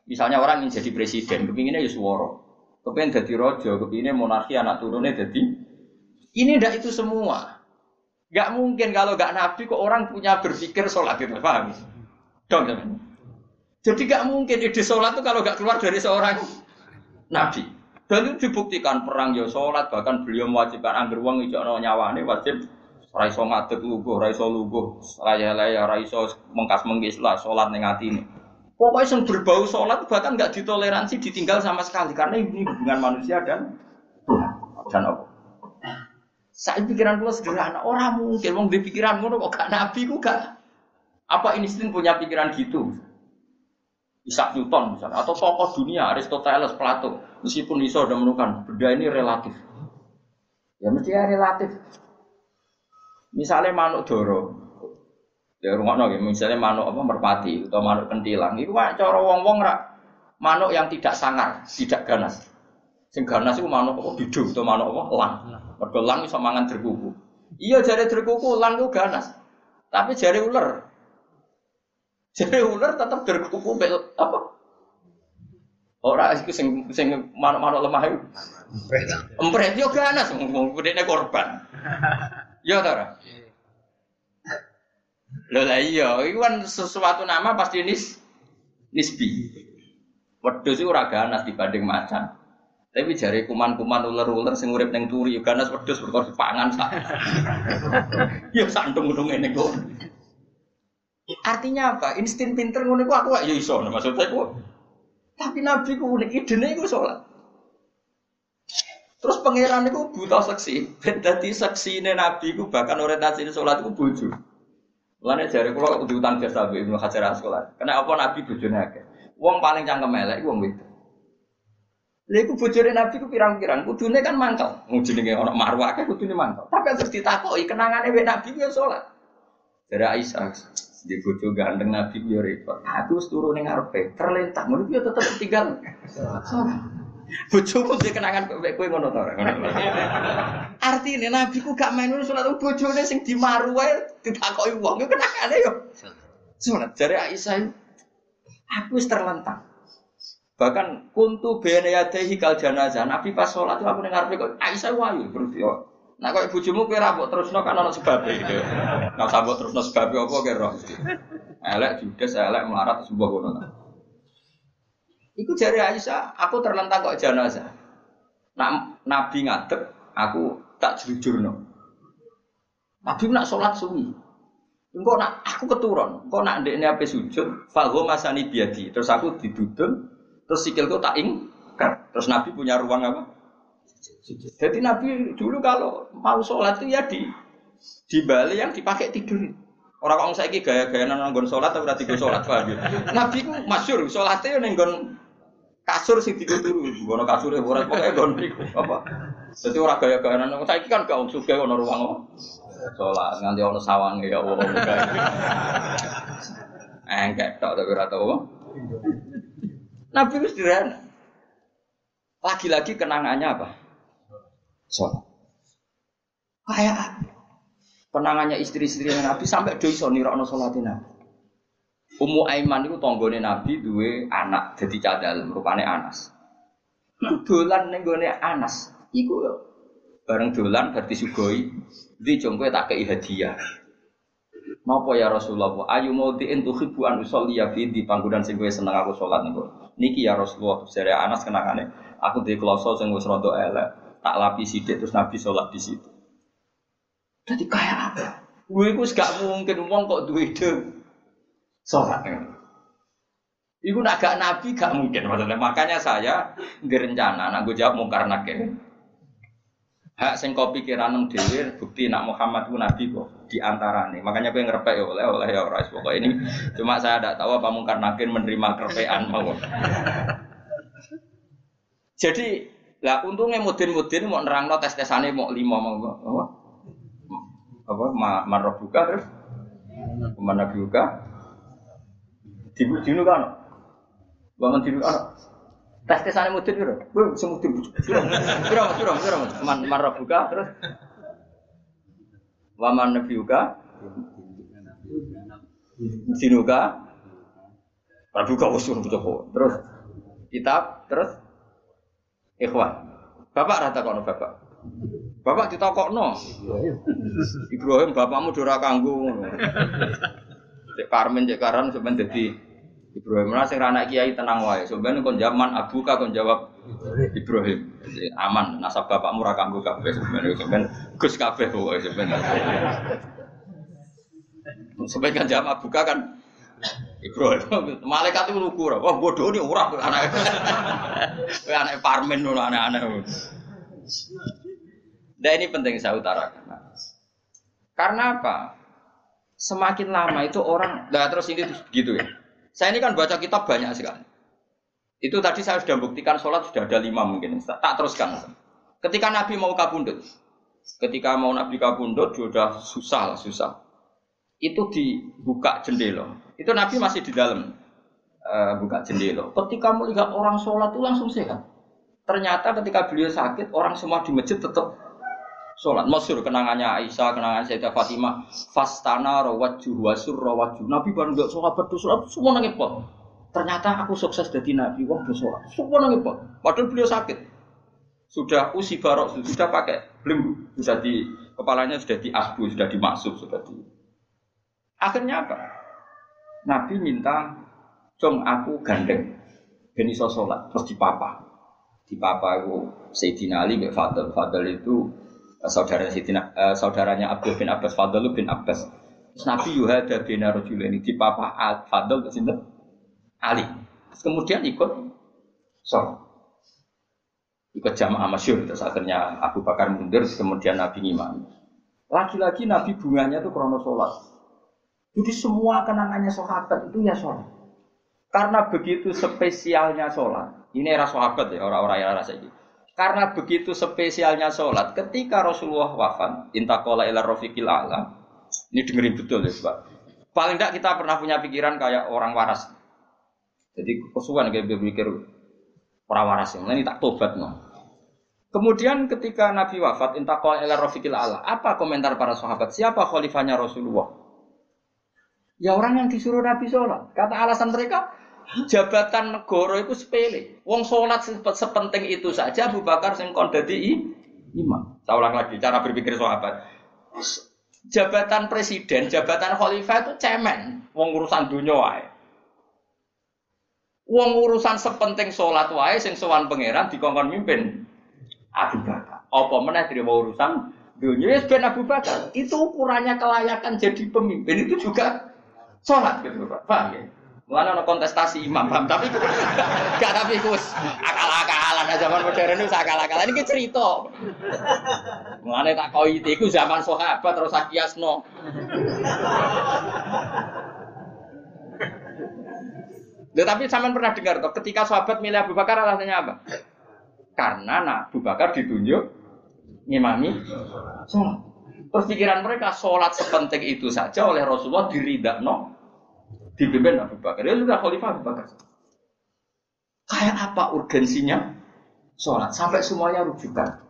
Misalnya orang ingin jadi presiden, kepinginnya ya suworo. Kepingin jadi rojo, kepinginnya monarki anak turunnya jadi. Ini ndak itu semua. Gak mungkin kalau gak nabi kok orang punya berpikir sholat itu, paham? Dong, teman. Jadi gak mungkin ide sholat itu kalau gak keluar dari seorang nabi. Dan itu dibuktikan perang ya sholat, bahkan beliau mewajibkan angger uang hijau nyawane wajib Raiso ngadeg lugu, raiso lugu, laya-laya, raiso mengkas-mengkis lah, sholat ning ini. Pokoknya yang berbau sholat bahkan nggak ditoleransi, ditinggal sama sekali karena ini hubungan manusia dan dan apa? Saya pikiran gue sederhana, orang mungkin wong di pikiran gue kok gak nabi gue gak apa insting punya pikiran gitu. Isaac Newton misalnya, atau tokoh dunia Aristoteles, Plato, meskipun iso udah menemukan benda ini relatif. Ya mesti ya relatif. Misalnya manuk doro, ya rumah nol, misalnya manuk apa merpati atau manuk kentilang, itu pak cara wong-wong rak manuk yang tidak sangar, tidak ganas. Sing ganas itu manuk apa bidu atau manuk apa lang. Mergo lang iso mangan derkuku. Iya jari derkuku lang itu ganas. Tapi jari ular. Jari ular tetap derkuku bel apa? Ora iku sing sing manuk-manuk lemah itu. Empret yo ganas wong gedene korban. Ya ta Lho lah iya, itu kan sesuatu nama pasti nis nisbi. Wedhus iku ora ganas dibanding macan. Tapi jari kuman-kuman ular-ular sing urip ning turi ganas wedhus perkara dipangan sak. ya santung-untung ngene kok. Artinya apa? Insting pinter ngono iku aku ya iso maksudnya aku. Tapi nabi ku unik idene iku salat. Terus pangeran itu buta seksi. Jadi seksi ini nabi itu bahkan orientasi sholat itu bojo. Mulane jari kula kudu utang jasa Mbak Ibnu Hajar Asqalani. Karena apa nabi bojone akeh. Wong paling cangkem elek wong itu. Lha iku bojone nabi ku pirang-pirang, kudune kan mangkel. Wong jenenge ana marwah akeh kudune mangkel. Tapi harus ditakoki kenangane wek nabi ya sholat. Dari Aisyah, di bojo ganteng nabi yo repot. Aku wis turu ning ngarepe, terlentang ngono yo tetep tinggal. Bojomu dia kenangan kowe kowe ngono to. Artine nabi ku gak main salat bojone sing dimaru wae ditakoki wong yo kenangane yo. Salat jare Aisyah aku wis terlentang. Bahkan kuntu bene yadehi kal janazah. Nabi pas sholat itu aku ning ngarepe kok Aisyah wayu berarti yo. Nah kok bojomu kowe ra mbok terusno kan ana sebabe gitu. Nah sambut terusno sebabe apa kira. Elek judes elek melarat sebuah ngono. Iku jari Aisyah, aku terlentang kok jenazah. Nak Nabi ngadep, aku tak jujur no. Nabi nak sholat suwi. Engkau nak aku keturun, engkau nak ndek apa sujud, fahu masani biadi. Terus aku didudul, terus sikilku tak ing, terus Nabi punya ruang apa? Jadi Nabi dulu kalau mau sholat itu ya di di Bali yang dipakai tidur. Orang orang saya gaya-gaya nanggon sholat atau berarti gue sholat paham Nabi ku masyur sholatnya nenggon kasur sing dituturu, gono kasure ora pokoke gon apa. Dadi ora gaya-gayanan saiki kan gak sugih ono ruang salat nganti ono sawange ya Allah. Engkek tok tapi ora tau. Nabi itu sederhana. Lagi-lagi kenangannya apa? Sholat. Kayak kenangannya istri-istri Nabi sampai do iso nirokno salatin Nabi. Ummu Aiman itu tonggone Nabi duwe anak jadi cadal rupane Anas. Dolan ning gone Anas iku bareng dolan berarti sugoi di jongkoe tak kei hadiah. Napa ya Rasulullah? Ayu mau di tuhibbu an usolli ya di panggonan sing kowe seneng aku salat niku. Niki ya Rasulullah, sere Anas kenangane aku di kloso sing wis rada elek, tak lapi sithik terus Nabi salat di situ. Jadi kayak apa? Gue itu gak mungkin uang kok duwe ide sholat. Iku nak gak nabi gak mungkin maksudnya. Makanya saya ngerencana, nak gue jawab mungkar nakir. hak sing kau pikiran dhewe bukti nak Muhammad ku nabi kok di nih. Makanya gue ngerepek ya oleh oleh ya ora pokoknya ini cuma saya tidak tahu apa mungkin nakin menerima kerepean mau. Jadi lah untungnya mudin-mudin mau nerangno tes-tesane mau lima mau apa? Apa ma buka terus mana buka? Dibu dinu kan? Bangun dinu kan? Tes tesane mudin piro? Bu, sing mudin. Piro? Piro, piro, piro. Man buka terus Waman nabiuka Dinuka Rabuka usul Terus kitab terus ikhwan. Bapak rata kono bapak. Bapak no. Ibrahim bapakmu dora kanggo. Cek Karmen cek Karan sebenarnya jadi Ibrahim lah sing anak kiai tenang wae. Sebenarnya kon zaman abuka kon jawab Ibrahim. Aman, nasab bapakmu ra kanggo kabeh sebenarnya sebenarnya Gus kabeh pokoke sebenarnya. Sebenarnya kan jawab abuka kan Ibrahim. Malaikat itu lugu Wah bodoh nih ora anak. Kowe anak parmen ngono anak-anak. Nah ini penting saya utarakan. Karena apa? Semakin lama itu orang, nah terus ini gitu ya saya ini kan baca kitab banyak sekali. Itu tadi saya sudah buktikan sholat sudah ada lima mungkin. Tak teruskan. Ketika Nabi mau kabundut, ketika mau Nabi kabundut sudah susah susah. Itu dibuka jendela. Itu Nabi masih di dalam uh, buka jendela. Ketika melihat orang sholat itu langsung sehat. Ternyata ketika beliau sakit, orang semua di masjid tetap sholat. Masyur kenangannya Aisyah, kenangan Sayyidah Fatimah. Fastana rawaju wasur rawaju. Nabi baru nggak sholat berdoa semua nangis pot. Ternyata aku sukses jadi nabi, wah bersolat. Semua nangis pot. Padahal beliau sakit. Sudah usi barok, sudah pakai belenggu, sudah di kepalanya sudah di asbu, sudah dimaksud, sudah di. Akhirnya apa? Nabi minta, cong aku gandeng, ben iso sholat, terus dipapa. Dipapa aku Sayyidina Ali, Fadl. Fadl itu saudara Sidina, uh, saudaranya Abdul bin Abbas, Fadl bin Abbas. Terus Nabi Yuhada bin ini di papa Al Fadl sini Ali. Terus kemudian ikut sholat. Ikut jamaah masyur. Terus akhirnya Abu Bakar mundur, kemudian Nabi ngimami. Lagi-lagi Nabi bunganya itu krono sholat. Jadi semua kenangannya sahabat itu ya sholat. Karena begitu spesialnya sholat. Ini era sahabat ya, orang-orang yang rasa gitu karena begitu spesialnya sholat, ketika Rasulullah wafat, intakola ila rofiqil ala, ini dengerin betul ya Pak. Paling tidak kita pernah punya pikiran kayak orang waras. Jadi kesukaan kayak berpikir orang waras ini tak tobat no. Kemudian ketika Nabi wafat, intakola ila rofiqil ala, apa komentar para sahabat? Siapa khalifahnya Rasulullah? Ya orang yang disuruh Nabi sholat. Kata alasan mereka, jabatan negara itu sepele. Wong sholat sepenting itu saja Abu Bakar sing kon dadi imam. Saya ulang lagi cara berpikir sahabat. Jabatan presiden, jabatan khalifah itu cemen. Wong urusan dunia wae. Wong urusan sepenting sholat wae sing sowan pangeran dikongkon mimpin Abu Bakar. Apa meneh mau urusan dunia ya ben Abu Bakar. Itu ukurannya kelayakan jadi pemimpin itu juga sholat gitu Pak. Paham ya? Mana ada kontestasi imam, paham? Tapi gak tapi kus akal-akalan zaman modern itu akal-akalan ini cerita. Mana tak itu, zaman sahabat terus akiasno. Tetapi zaman pernah dengar toh, ketika sahabat milih Abu Bakar alasannya apa? Karena nah, Abu Bakar ditunjuk ngimami sholat. Terus pikiran mereka sholat sepenting itu saja oleh Rasulullah diridakno dipimpin Abu Bakar. Ya sudah khalifah Abu Bakar. Kayak apa urgensinya sholat sampai semuanya rujukan.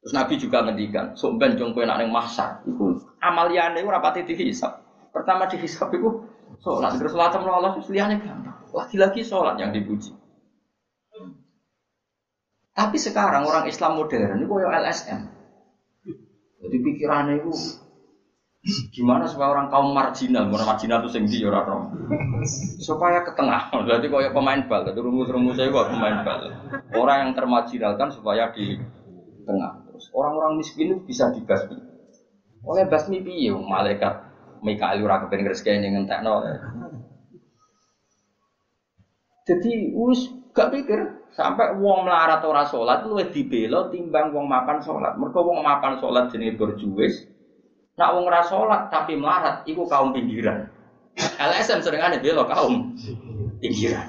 Terus Nabi juga ngendikan, sok ben jong kowe nak ning mahsyar iku amaliyane ora pati dihisab. Pertama dihisab iku sholat, terus sholat sama Allah terus liyane gampang. Lagi-lagi sholat yang dipuji. Tapi sekarang orang Islam modern itu kayak LSM. Jadi pikirannya itu Gimana supaya orang kaum marginal, orang marginal itu sing orang Supaya ke tengah. Berarti kayak pemain bal, itu rumus-rumus saya kok pemain bal. Orang yang termarginalkan supaya di tengah. Terus orang-orang miskin itu bisa dibasmi. Oleh basmi piye malaikat Mikael ora kepen ngreseke ning ngentekno. Jadi us gak pikir Sampai wong melarat ora sholat luwih dibela timbang wong makan sholat. Mergo wong makan sholat jenenge berjuwis. Nak wong ora sholat tapi melarat iku kaum pinggiran. LSM ada bela kaum pinggiran.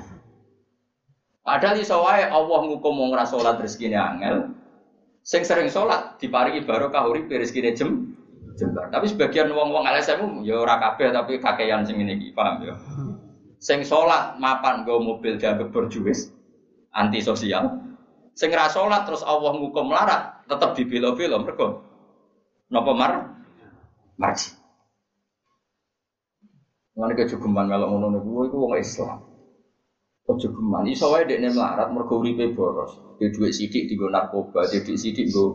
Padahal iso wae Allah ngukum wong ora salat rezekine angel. Sing sering salat diparingi barokah urip rezekine jem jembar. Tapi sebagian wong-wong LSM ya ora kabeh tapi kakean sing ngene iki, paham ya? Sing salat mapan nggo mobil dianggap berjuwis anti sosial. Sing ra salat terus Allah ngukum melarat, tetep dibela-bela mergo napa mar marji. Ngene kejogeman melok ngono niku iku wong Islam. Ojo geman, iso wae dekne melarat mergo uripe boros. Di dhuwit sithik digo narkoba, dhuwit sithik nggo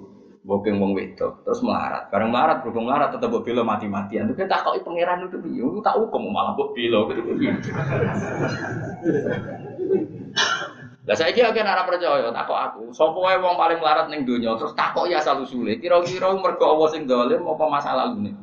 bokeng wong wedok, terus melarat. Bareng melarat, berhubung melarat tetep mbok bela mati-matian. Tapi tak kok pangeran itu piye? Tak hukum malah mbok bela gitu piye. Lah saiki akeh ora percaya takok aku. Sapa wae wong paling melarat ning donya terus takok ya asal usule. Kira-kira mergo Allah sing dolim apa masa lalu nih?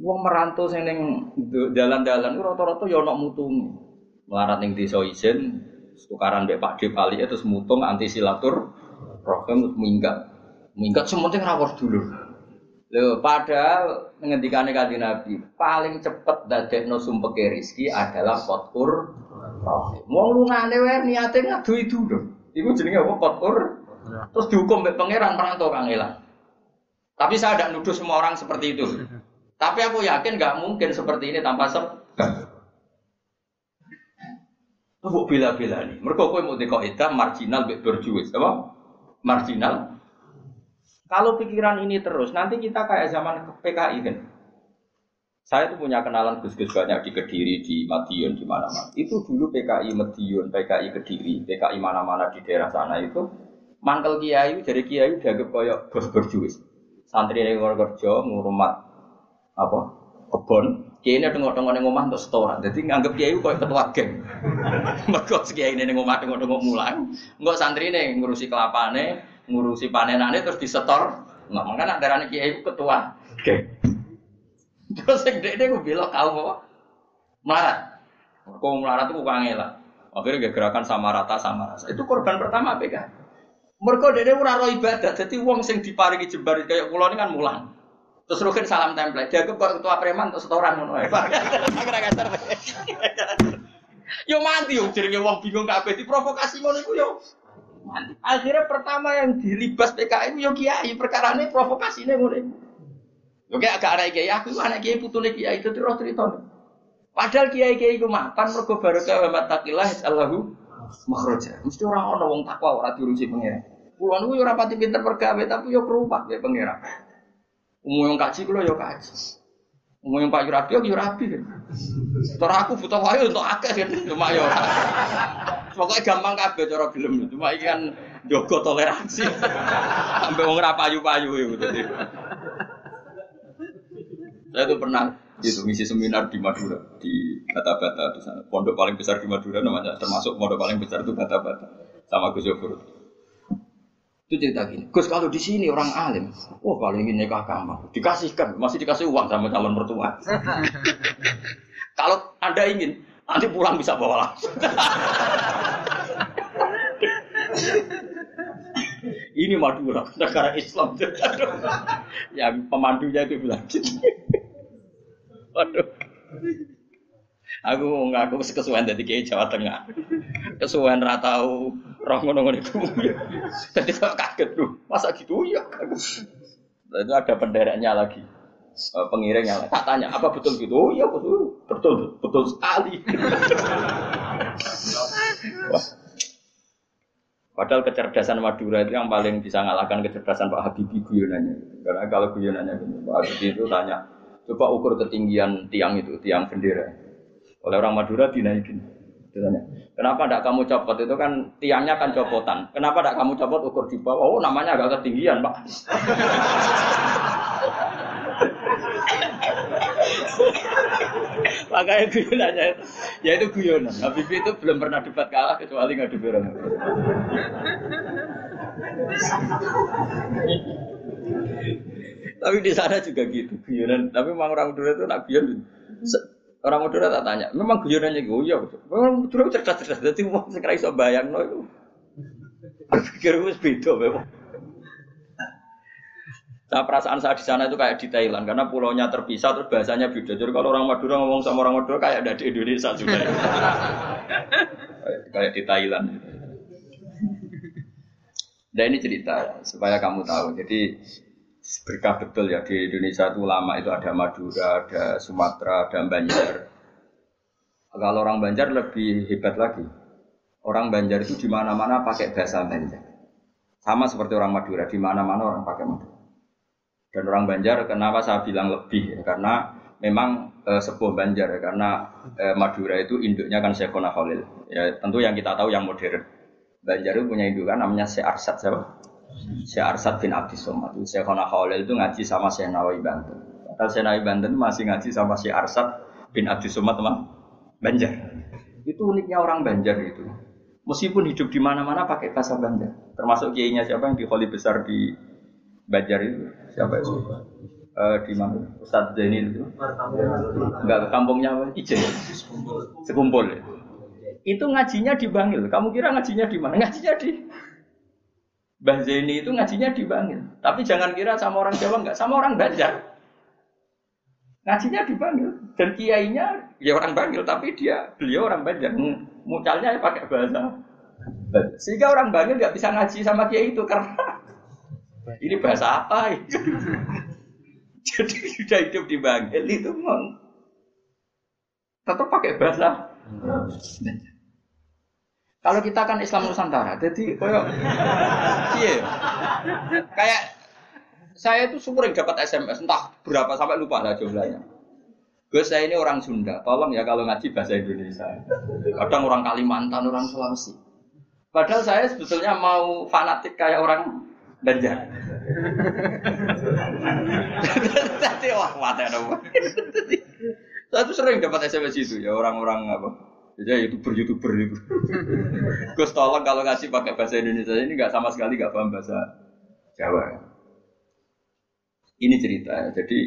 Wong merantau sing ning dalan-dalan ku rata-rata ya ana mutunge. Melarat ning desa isin tukaran mbek Pak Dep Ali terus mutung anti silatur rohim minggat. Minggat sementing rawor dulu. Lho, padahal ngendikane kanjeng Nabi, paling cepet dadekno sumpeke rezeki adalah qotkur rahim. Wong lungane wae niate ngadu itu lho. Iku jenenge apa qotkur? Terus dihukum mbek pangeran perantau kangelan. Tapi saya tidak nuduh semua orang seperti itu. Tapi aku yakin nggak mungkin seperti ini tanpa sebab. Tuh bila-bila nih. Mereka kau mau dikoidah marginal berjuis, apa? Marginal kalau pikiran ini terus, nanti kita kayak zaman PKI kan. Saya tuh punya kenalan gus-gus banyak di Kediri, di Madiun, di mana-mana. Itu dulu PKI Madiun, PKI Kediri, PKI mana-mana di daerah sana itu mangkel kiai, jadi kiai dianggap kayak bos berjuis. Santri yang kerja ngurumat apa kebon, kiai ini tengok-tengok neng rumah untuk setoran. Jadi nganggap kiai kayak ketua geng. Mereka kiai ini neng rumah tengok-tengok mulang, nggak santri ini ngurusi kelapane, ngurusi panenane terus disetor. Nggak makanya darahnya kiai itu ketua. Oke. Terus yang dia gue bilang kau apa? Melarat. Kau melarat itu kangelan. Akhirnya gerakan sama rata sama rasa. Itu korban pertama PK. Mereka dia ora ibadah. Jadi uang sing diparingi jembar kayak pulau ini kan mulang. Terus rukin salam template. Dia kok ketua preman terus setoran ngono ae. Yo mati yo jenenge wong bingung kabeh diprovokasi ngono iku yo. Akhirnya pertama yang dilibas PKI yo kiai perkara ini provokasi ini mulai. Oke agak ada kiai aku anak kiai putune kiai itu terus cerita. Padahal kiai kiai itu makan mergo barokah wa matakillah Allahu makhraja. Mesti orang orang wong takwa orang diurusi pengira. Puluhan itu ora pati pinter pergawe tapi yo kerumat ya pengira. Umum yang kaji kulo yo kaji. Umum yang Pak Yurabi yo Yurabi. Terus aku butuh wayu untuk akeh kan cuma yo. Pokoknya gampang kabeh cara gelem. Cuma iki kan jogo toleransi. Sampai wong ora payu-payu tadi. Saya tuh pernah itu misi seminar di Madura di Bata-Bata di. Pondok paling besar di Madura namanya termasuk pondok paling besar itu Bata-Bata sama Gus Yofur. Itu cerita gini, Gus kalau di sini orang alim, wah kalau ingin nikah kamu dikasihkan, masih dikasih uang sama calon mertua. kalau anda ingin, Nanti pulang bisa bawa langsung. Ini Madura, negara Islam. Yang pemandunya itu bilang gitu. Waduh. Aku ngaku kesuwen dari kiai Jawa Tengah. Kesuwen ratau roh ngono-ngono itu. Jadi kok kaget tuh. Masa gitu ya? Itu ada pendereknya lagi uh, pengiring yang tak tanya apa betul gitu oh iya betul betul betul sekali Wah. Padahal kecerdasan Madura itu yang paling bisa ngalahkan kecerdasan Pak Habibie guyonannya. Karena kalau guyonannya Pak Habibie itu tanya, coba ukur ketinggian tiang itu, tiang bendera. Oleh orang Madura dinaikin. Ditanya, kenapa tidak kamu copot? Itu kan tiangnya kan copotan. Kenapa tidak kamu copot ukur di bawah? Oh namanya agak ketinggian Pak. Makanya guyonannya ya itu guyonan. Habib itu belum pernah debat kalah kecuali nggak orang. Tapi di sana juga gitu guyonan. Tapi memang orang dulu itu nak guyon Orang Madura tak tanya, memang guyonannya gue ya, memang Madura cerdas-cerdas, jadi mau sekarang iso bayang no itu. Berpikir gue beda memang. Nah, perasaan saya di sana itu kayak di Thailand karena pulaunya terpisah terus bahasanya beda. Jadi kalau orang Madura ngomong sama orang Madura kayak ada di Indonesia juga. kayak di Thailand. Nah ini cerita supaya kamu tahu. Jadi berkah betul ya di Indonesia itu lama itu ada Madura, ada Sumatera, ada Banjar. Kalau orang Banjar lebih hebat lagi. Orang Banjar itu di mana-mana pakai bahasa Banjar. Sama seperti orang Madura, di mana-mana orang pakai Madura. Dan orang Banjar kenapa saya bilang lebih? Ya, karena memang e, sebuah Banjar ya, karena e, Madura itu induknya kan Syekhona Khalil. Ya tentu yang kita tahu yang modern. Banjar itu punya indukan namanya Syekh Arsad siapa? Syekh Arsad bin Abdi Somad. Syekhona Khalil itu ngaji sama Syekh Nawawi Banten. Padahal Syekh Nawawi Banten masih ngaji sama Syekh Arsad bin Abdi Somad teman Banjar. Itu uniknya orang Banjar itu. Meskipun hidup di mana-mana pakai bahasa Banjar. Termasuk kiainya siapa yang di Kholi besar di Banjar itu siapa itu? Uh, di mana? Ustadz Zaini itu? Enggak, kampungnya apa? Ijen. Sekumpul. Ya. Itu ngajinya di Bangil. Kamu kira ngajinya di mana? Ngajinya di Mbah Zaini itu ngajinya di Bangil. Tapi jangan kira sama orang Jawa enggak, sama orang Banjar. Ngajinya di Bangil dan kiainya ya orang Bangil tapi dia beliau orang Banjar. Mucalnya ya pakai bahasa sehingga orang Bangil nggak bisa ngaji sama kiai itu karena ini bahasa apa? Jadi sudah hidup di Bangil itu memang tetap pakai bahasa. Kalau kita kan Islam Nusantara, jadi kayak iya, kayak saya itu sering dapat SMS entah berapa sampai lupa lah jumlahnya. Gus saya ini orang Sunda, tolong ya kalau ngaji bahasa Indonesia. Kadang orang Kalimantan, orang Sulawesi. Padahal saya sebetulnya mau fanatik kayak orang Banjar. Tadi wah mata? Saya tuh sering dapat SMS itu ya orang-orang apa? Ya youtuber youtuber itu. Gus tolong kalau ngasih pakai bahasa Indonesia ini nggak sama sekali nggak paham bahasa Jawa. Ini cerita ya. Jadi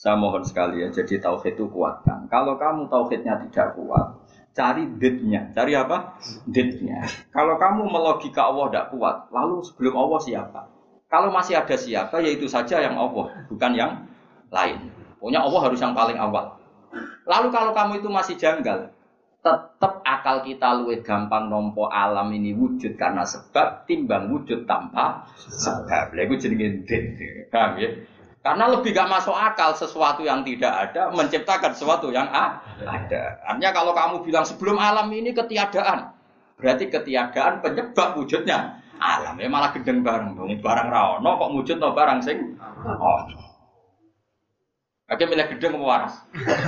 saya mohon sekali ya. Jadi tauhid itu kuatkan. Kalau kamu tauhidnya tidak kuat, cari ditnya. Cari apa? Ditnya. Kalau kamu melogika Allah tidak kuat, lalu sebelum Allah siapa? Kalau masih ada siapa, yaitu saja yang Allah, bukan yang lain. Pokoknya Allah harus yang paling awal. Lalu kalau kamu itu masih janggal, tetap akal kita luwih gampang nompo alam ini wujud karena sebab timbang wujud tanpa sebab. Lha iku jenenge Paham ya? Karena lebih gak masuk akal sesuatu yang tidak ada menciptakan sesuatu yang ada. Artinya kalau kamu bilang sebelum alam ini ketiadaan, berarti ketiadaan penyebab wujudnya alam ya malah gendeng bareng dong. Barang rawono kok wujud no barang sing oh. Oke milih gedeng apa waras?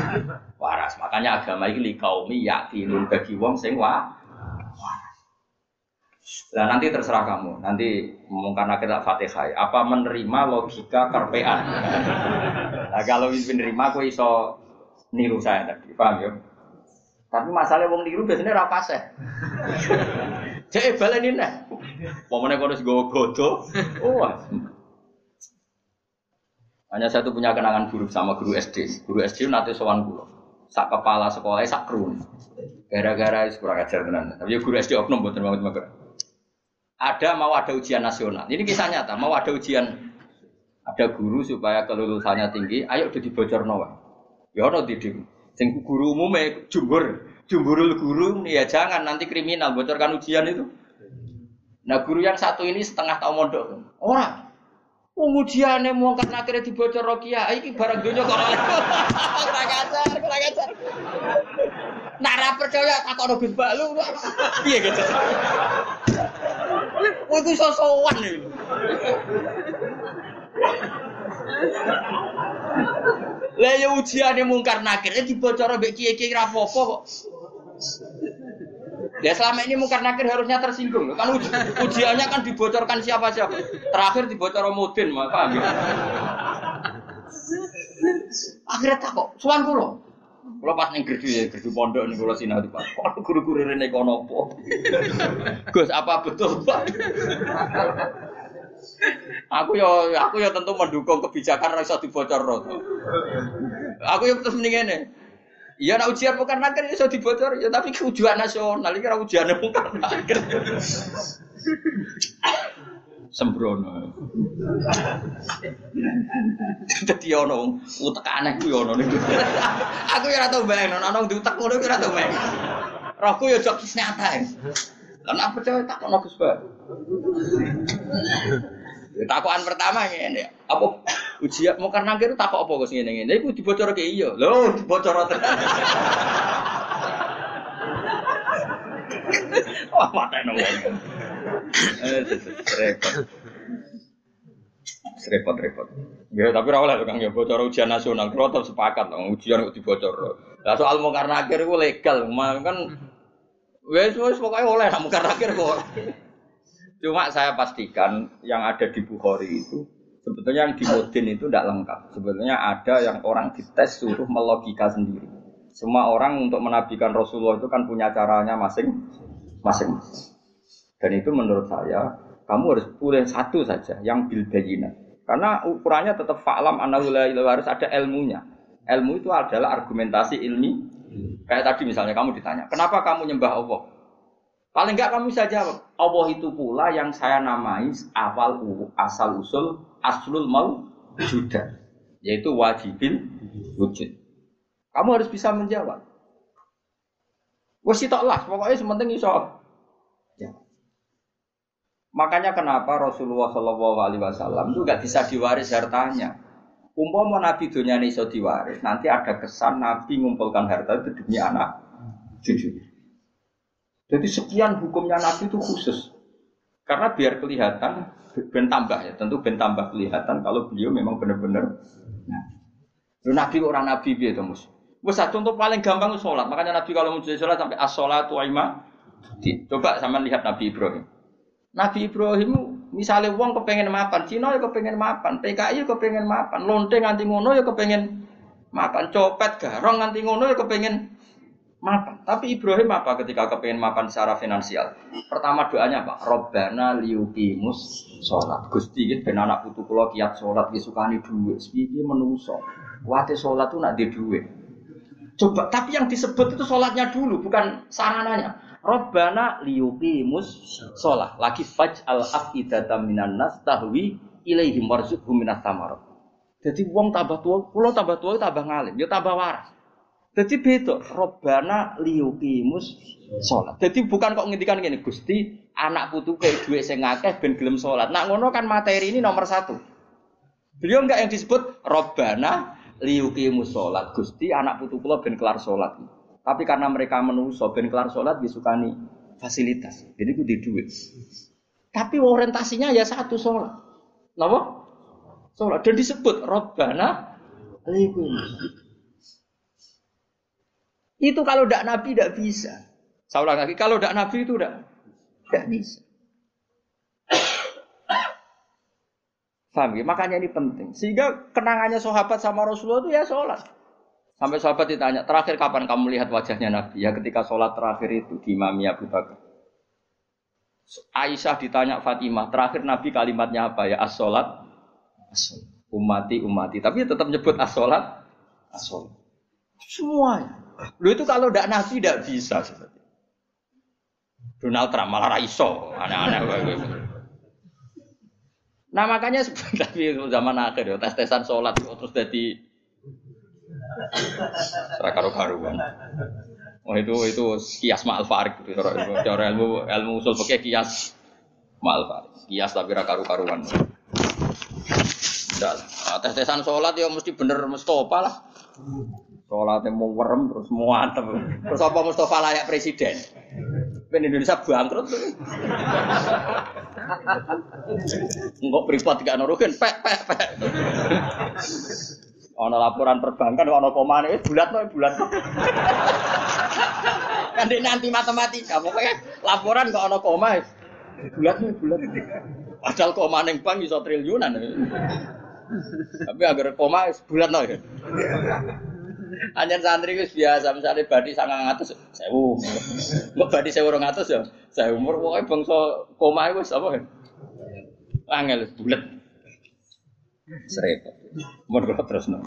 waras. Makanya agama ini kaumi yakinun bagi wong sing wa Nah nanti terserah kamu. Nanti karena kita fatihah. Apa menerima logika kerpean? nah kalau menerima, aku iso niru saya tadi. Paham ya? Tapi masalahnya wong niru biasanya rapase. Cek balen ini nah. Pokoknya kalau gue godo. Oh. Hanya satu punya kenangan buruk sama guru SD. Guru SD nanti sowan guru. Sak kepala sekolah sak kerun. Gara-gara kurang ajar tenan. Tapi guru SD oknum buat banget mager ada mau ada ujian nasional. Ini kisah nyata, mau ada ujian ada guru supaya kelulusannya tinggi, ayo udah dibocor nawa. Ya ono didik. Sing guru umumnya jumhur, jumhurul guru ya jangan nanti kriminal bocorkan ujian itu. Nah guru yang satu ini setengah tahun mondok. Orang Pengujiannya mau kan akhirnya dibocor Rokia, ini barang dunia kok oleh kurang ajar, kurang ajar. Nara percaya tak ada bin balu, iya gitu. Wah itu sosokan nih. Lah ya ujiane mungkar nakir dibocor mbek kiye-kiye ra apa kok. Ya selama ini mungkar nakir harusnya tersinggung. Kan uji, ujiannya kan dibocorkan siapa-siapa. Terakhir dibocor Mudin, paham ya? Akhirnya tak kok, suan kulo. Kulo pas ning gerdu ya, gerdu pondok ning kulo di Pak. Kok guru-guru rene kono apa? Gus, apa betul, Pak? aku yo aku yo tentu mendukung kebijakan ra dibocor Aku yo terus mending ngene. Iya nak ujian bukan nakir iso dibocor ya tapi ujian nasional iki ora ujian bukan nakir. Sembrono. Dadi ono utek aneh ku ono niku. Aku ya ora tau bayang ono ono diutek ngono ora tau bayang. Rohku ya jok nyata. Lan apa percaya tak ono Gus. Takokan pertama ngene, apa ujian mau karena kira takok apa Gus ngene ngene. Iku dibocor ke iya. Lho, dibocor tenan. Wah, mata wong. Eh, repot. Repot repot. Ya tapi ora oleh Kang ya bocor ujian nasional. Tetep sepakat lah ujian kok dibocor. Lah soal mau karena akhir iku legal, kan wes wes pokoknya oleh mau karena akhir kok. Cuma saya pastikan yang ada di Bukhari itu sebetulnya yang di Modin itu tidak lengkap. Sebetulnya ada yang orang dites suruh melogika sendiri. Semua orang untuk menabikan Rasulullah itu kan punya caranya masing-masing. Dan itu menurut saya kamu harus pilih satu saja yang bil Karena ukurannya tetap fa'lam anahula harus ada ilmunya. Ilmu itu adalah argumentasi ilmi. Kayak tadi misalnya kamu ditanya, kenapa kamu nyembah Allah? Paling enggak kamu bisa jawab, Allah itu pula yang saya namai awal asal usul aslul mau juda, yaitu wajibin wujud. Kamu harus bisa menjawab. Wes lah, pokoknya sementing iso. Ya. Makanya kenapa Rasulullah Shallallahu Alaihi Wasallam itu bisa diwaris hartanya. Umpama Nabi dunia ini iso diwaris, nanti ada kesan Nabi mengumpulkan harta itu demi anak cucu. Jadi sekian hukumnya Nabi itu khusus. Karena biar kelihatan, ben tambah ya, tentu ben tambah kelihatan kalau beliau memang benar-benar nah. Nabi orang Nabi itu mus. Wes contoh paling gampang sholat. Makanya Nabi kalau mau sholat sampai as-sholatu aima. Coba sama lihat Nabi Ibrahim. Nabi Ibrahim misalnya uang kepengen makan, Cina ya kepengen makan, PKI ya kepengen makan, lonte nganti ngono ya kepengen makan, copet garong nganti ngono ya kepengen makan. Tapi Ibrahim apa ketika kepengen makan secara finansial? Pertama doanya apa? Robbana liukimus sholat. Gusti gitu, ben anak putu kula kiat sholat, ki sukani duit. Iki menungso. Wate sholat tuh nak di duit. Coba, tapi yang disebut itu sholatnya dulu, bukan sarananya. Robbana liukimus sholat. Lagi faj al afidata minan nas tahwi ilaihim warzuqhum minas. Jadi uang tambah tua, pulau tambah tua tambah ngalim, ya tambah waras. Jadi beda, robana liukimus sholat. Jadi bukan kok ngintikan gini, gusti anak putu kayak duit saya ngakeh ben gelem sholat. Nak ngono kan materi ini nomor satu. Beliau enggak yang disebut robana liukimus sholat. Gusti anak putu kula ben kelar sholat. Tapi karena mereka menuso ben kelar sholat disukani fasilitas. Jadi itu di duit. Tapi orientasinya ya satu sholat. Kenapa? Sholat. Dan disebut robana liukimus itu kalau tidak Nabi tidak bisa. Saya ulang lagi, kalau tidak Nabi itu tidak tidak bisa. Paham ya? Makanya ini penting. Sehingga kenangannya sahabat sama Rasulullah itu ya sholat. Sampai sahabat ditanya, terakhir kapan kamu lihat wajahnya Nabi? Ya ketika sholat terakhir itu di Imami Abu Bakar. Aisyah ditanya Fatimah, terakhir Nabi kalimatnya apa ya? As-sholat, as umati, umati. Tapi tetap nyebut as-sholat, as-sholat. Semuanya. Lu itu kalau tidak nabi tidak bisa Donald Trump malah raiso, aneh-aneh. Nah makanya tapi zaman akhir ya tes-tesan sholat terus jadi serakaru karuan. Oh itu itu kias ma'al farik itu cara ilmu ilmu usul pakai kias ma'al. Kias tapi rakaru karuan. Tidak nah, tes-tesan sholat ya mesti bener Mustafa lah. Sholatnya mau werem terus mau antem. Terus apa Mustafa layak presiden? Ben Indonesia bangkrut tuh. Enggak privat gak nuruhin, pek pek pek. Ono laporan perbankan, ono komane, eh bulat no, bulat. Kan nanti matematika, pokoknya laporan kok ono koma, bulat no, bulat. Padahal koma neng bank bisa triliunan. Tapi agar koma bulat no. Anjen santri wis biasa, misalnya badi sangat ngatus, sewu. Mbak badi sewu orang ngatus ya, saya umur pokoknya bangsa koma itu apa kan? Angel bulat. Serepot. Umur terus no.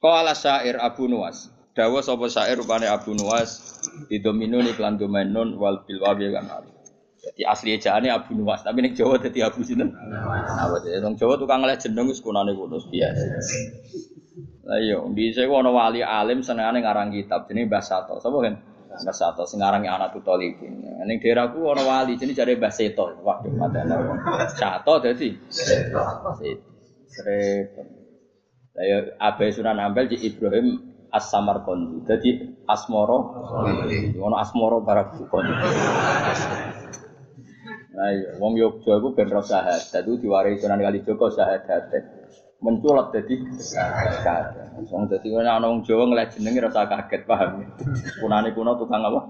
Qala syair Abu Nuwas. Dawa sapa syair rupane Abu Nuwas didominun iklan domenun wal bil wawi kan alif. Jadi asli ejaane Abu Nuwas, tapi ning Jawa dadi Abu sinten? Nah, jadi nang Jawa tukang ngeleh jeneng wis kunane kuno biasa. Lah iya, bisa ku ana wali alim senengane ngarang kitab jenenge Mbah Sato. Sapa kan? Mbah Sato sing ngarangi anak tutolipin. Ning daerahku ana wali jenenge jare Mbah Seto. Waduh, madane. Sato dadi Seto. Repot. Lah ya Abai Sunan Ampel di Ibrahim As-Samarqandi. Dadi Asmoro. Ono Asmoro barak bukon. Nah, iya, wong Yogya iku ben ro syahadat itu diwaris Sunan Kalijaga syahadat. Menculat dadi syahadat. Wong dadi ana Jawa ngeleh jenenge rasa kaget paham. Kunane kuno tukang apa?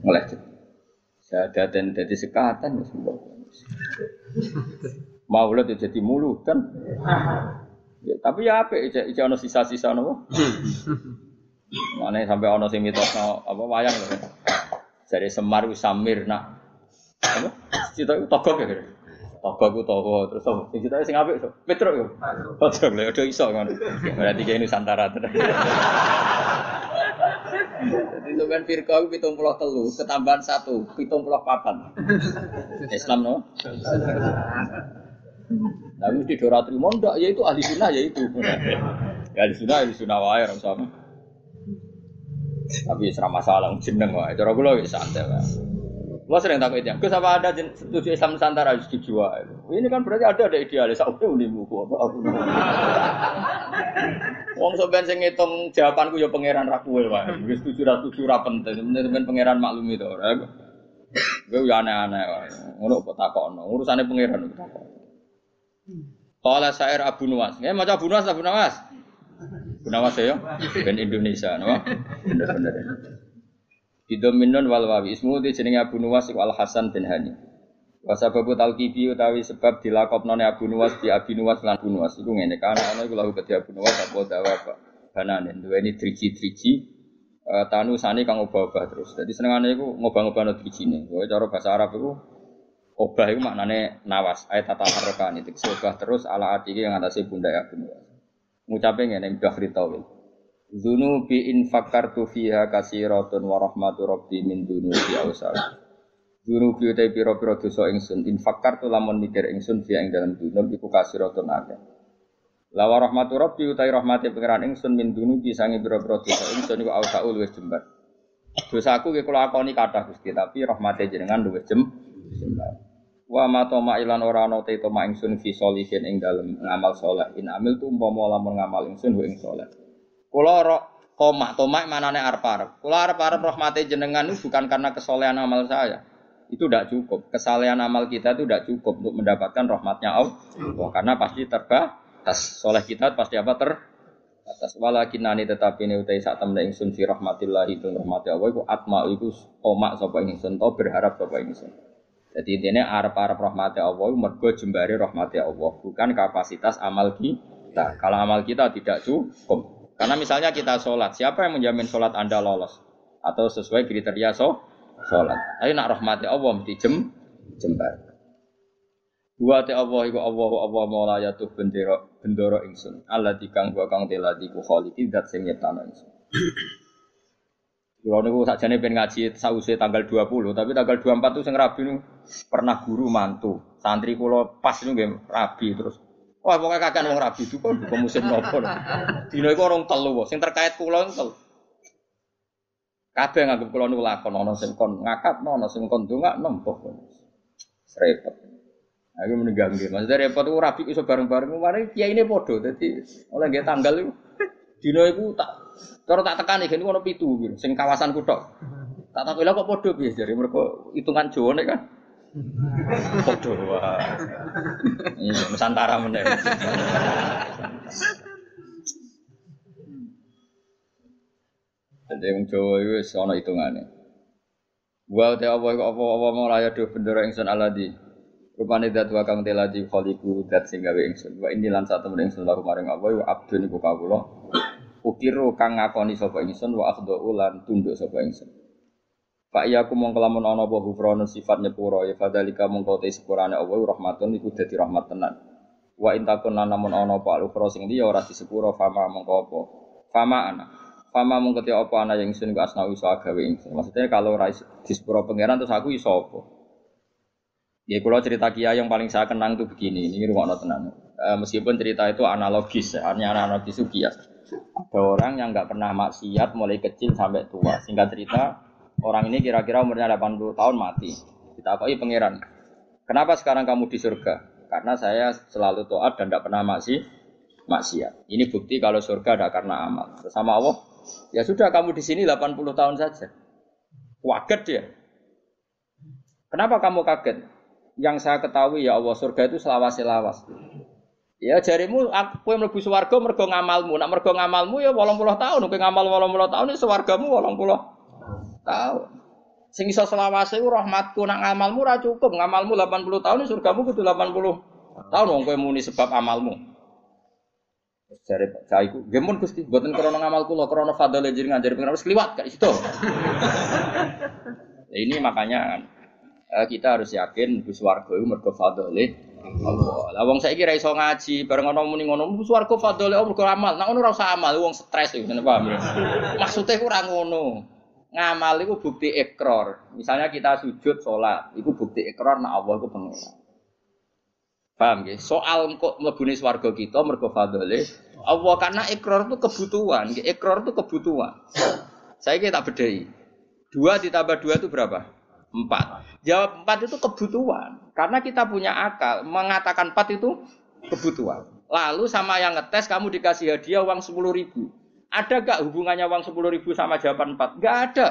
Ngeleh jeneng. Syahadaten dadi sekatan wis Maulid ya jadi mulu kan. Ya, tapi ya apa? Ija, ija ono sisa-sisa nopo. Mana sampai ono sing mitosno apa wayang lho. Jadi Semar Samir nak apa? Itu togok ya kira. Togok itu togok terus apa? Sing cita sing apik so. Petro yo. Togok lho udah iso kan. Berarti kayak Nusantara terus. Jadi kan firqa puluh telu, ketambahan satu, pitung puluh papan. Islam no? Tapi di Dora Trimo enggak, ya itu ahli sunnah ya itu. Ya ahli sunnah, ahli sunnah wae sama. Tapi serama masalah jeneng wae. Cara kula wis santai wae. Lo sering takut itu, Gus apa ada setuju Islam Nusantara setuju wae. Ini kan berarti ada ada idealis. Aku unimu kok. Wong sampean sing ngitung jawabanku ya pangeran ra kuwe wae. Wis setuju ra setuju ra penting. Temen pangeran maklum itu. Gue ya aneh-aneh wae. Ngono kok takokno. Urusane pangeran kok takokno. Kala syair Abu Nuwas. Ya maca Abu Nuwas Abu Nuwas. Abu Nuwas ya. Ben Indonesia, napa? Bener-bener. Didominun wal wawi ismu di jenenge Abu Nuwas iku Al Hasan bin Hani. Wa sababu talqibi utawi sebab dilakopnone Abu Nuwas di Abi Nuwas lan Abu Nuwas iku ngene kana ana iku lahu kedhi Abu Nuwas apa dawa apa bananen duweni driji-driji eh, tanu sani kang obah-obah terus. Jadi senengane iku ngobah-ngobahno drijine. Kowe cara bahasa Arab iku obah itu maknane nawas ayat tata harokan itu obah terus ala ati yang atase bunda ya Abu Nuwas. Ngucape ngene Bahri Tawil. Zunubi in fakartu fiha kasiratun wa rahmatu rabbi min dunubi awsal. Zunubi utai piro-piro dosa ingsun in fakartu lamun mikir ingsun fiha ing dalam dunub iku kasiratun akeh. La wa rahmatu rabbi utai rahmati pengiran ingsun min dunubi sange piro-piro dosa ingsun iku awsaul wis jembar. Dosaku ki kula akoni kathah Gusti, tapi rahmate jenengan luwih jem. Wa ma toma ilan ora ana te toma ingsun fi solihin ing dalem ngamal saleh. In amil tu umpama lamun ngamal ingsun ing saleh. Kula ora tomak, manane arep-arep. Kula arep-arep rahmate jenengan itu bukan karena kesolehan amal saya. Itu tidak cukup. Kesalehan amal kita itu tidak cukup untuk mendapatkan rahmatnya Allah. Karena pasti terbatas. Soleh kita pasti apa ter atas walakin nani tetapi ini utai saat temen ingsun fi rahmatillah itu rahmati Allah iku atma iku tomak sapa ingsun to berharap sapa ingsun. Jadi intinya arep-arep rahmati Allah mergo jembari rahmati Allah, bukan kapasitas amal kita. Kalau amal kita tidak cukup. Karena misalnya kita sholat, siapa yang menjamin sholat Anda lolos? Atau sesuai kriteria so, sholat. Tapi nak rahmati Allah mesti jem, jembar. Te Allah iku Allah Allah maula yatuh bendera bendera ingsun. Allah dikang gua kang teladi ku kholiki dat sing nyiptano ingsun. Kulo niku sakjane pengen ngaji sause tanggal 20, tapi tanggal 24 tuh sing rabi niku pernah guru mantu. Santri kula pas niku nggih rabi terus. Wah, pokoknya kakek wong rabi itu kok bukan musim nopo. Dino iku orang telu, sing terkait kula telu. Kabeh nganggep kula niku lakon ana sing kon ngakak, ana sing kon ndongak nempok. Repot. Aku meninggal nggih. Maksudnya repot ku rabi iso bareng-bareng mari kiai ini padha. Dadi oleh nggih tanggal iku dino iku tak cara tak tekani gini ono pitu. Sing kawasan kutok. Tak takoki lha kok padha piye jare mergo hitungan Jawa kan. Padha wah. Iya, Nusantara meneh. Jadi wong Jawa iku wis ana hitungane. Wa ta apa apa apa mau raya do bendera ingsun aladi. Rupane dat wa kang teladi khaliqu dat sing gawe ingsun. Wa ini lan satu ingsun laku maring apa wa abdun iku kawula. Ukiru kang ngakoni sapa ingsun wa akhdhu lan tunduk sapa ingsun. Pak iya aku mongko lamun ana apa hufranu sifat nyepuro ya fadalika mongko te sepurane Allah rahmatun iku dadi rahmat tenan. Wa intakun namun ono apa al-ukhra sing dia ora disepuro fama mengko apa. Fama ana. Fama ketika apa ana yang ingsun asna iso agawe ingsun. Maksudnya kalau ora disepuro pangeran terus aku iso apa? Ya kalau cerita Kia yang paling saya kenang itu begini, ini rumah tenang. E, meskipun cerita itu analogis, ya, hanya analogis itu kias. Ada orang yang nggak pernah maksiat mulai kecil sampai tua. Singkat cerita, orang ini kira-kira umurnya 80 tahun mati. Kita apa pangeran. Kenapa sekarang kamu di surga? Karena saya selalu taat dan tidak pernah maksi, maksiat. Ini bukti kalau surga ada karena amal. Sama Allah, ya sudah kamu di sini 80 tahun saja. Waget dia. Kenapa kamu kaget? Yang saya ketahui ya Allah surga itu selawas-selawas. Ya jarimu aku yang mlebu swarga mergo ngamalmu. Nak mergo ngamalmu ya 80 tahun, kowe ngamal 80 tahun ya swargamu 80 tahun. Sing iso selawase ku rahmatku nak ngamalmu ora cukup. Ngamalmu 80 tahun surgamu kudu 80 tahun wong kowe muni sebab amalmu. Jare saya iku gemun Gusti, mboten krana ngamal kula, krana fadhole jenengan jare pengen wis kliwat gak situ. ini makanya eh, kita harus yakin bus warga itu mergo fadhole Allah. Lah wong saiki ra iso ngaji, bareng ana muni ngono, bus warga fadhole Allah mergo amal. Nah ngono ora usah amal, wong stres iku, paham ya? Maksude ku ora ngono ngamal itu bukti ekor. Misalnya kita sujud sholat, itu bukti ekor nah Allah itu pengira. Paham ya? Soal kok melebuni swarga kita mergo fadhole Allah karena ekor itu kebutuhan, ekor itu kebutuhan. Saya kira tak bedai. Dua ditambah dua itu berapa? Empat. Jawab empat itu kebutuhan. Karena kita punya akal, mengatakan empat itu kebutuhan. Lalu sama yang ngetes kamu dikasih hadiah uang sepuluh ribu. Ada gak hubungannya uang 10 ribu sama jawaban 4? Gak ada.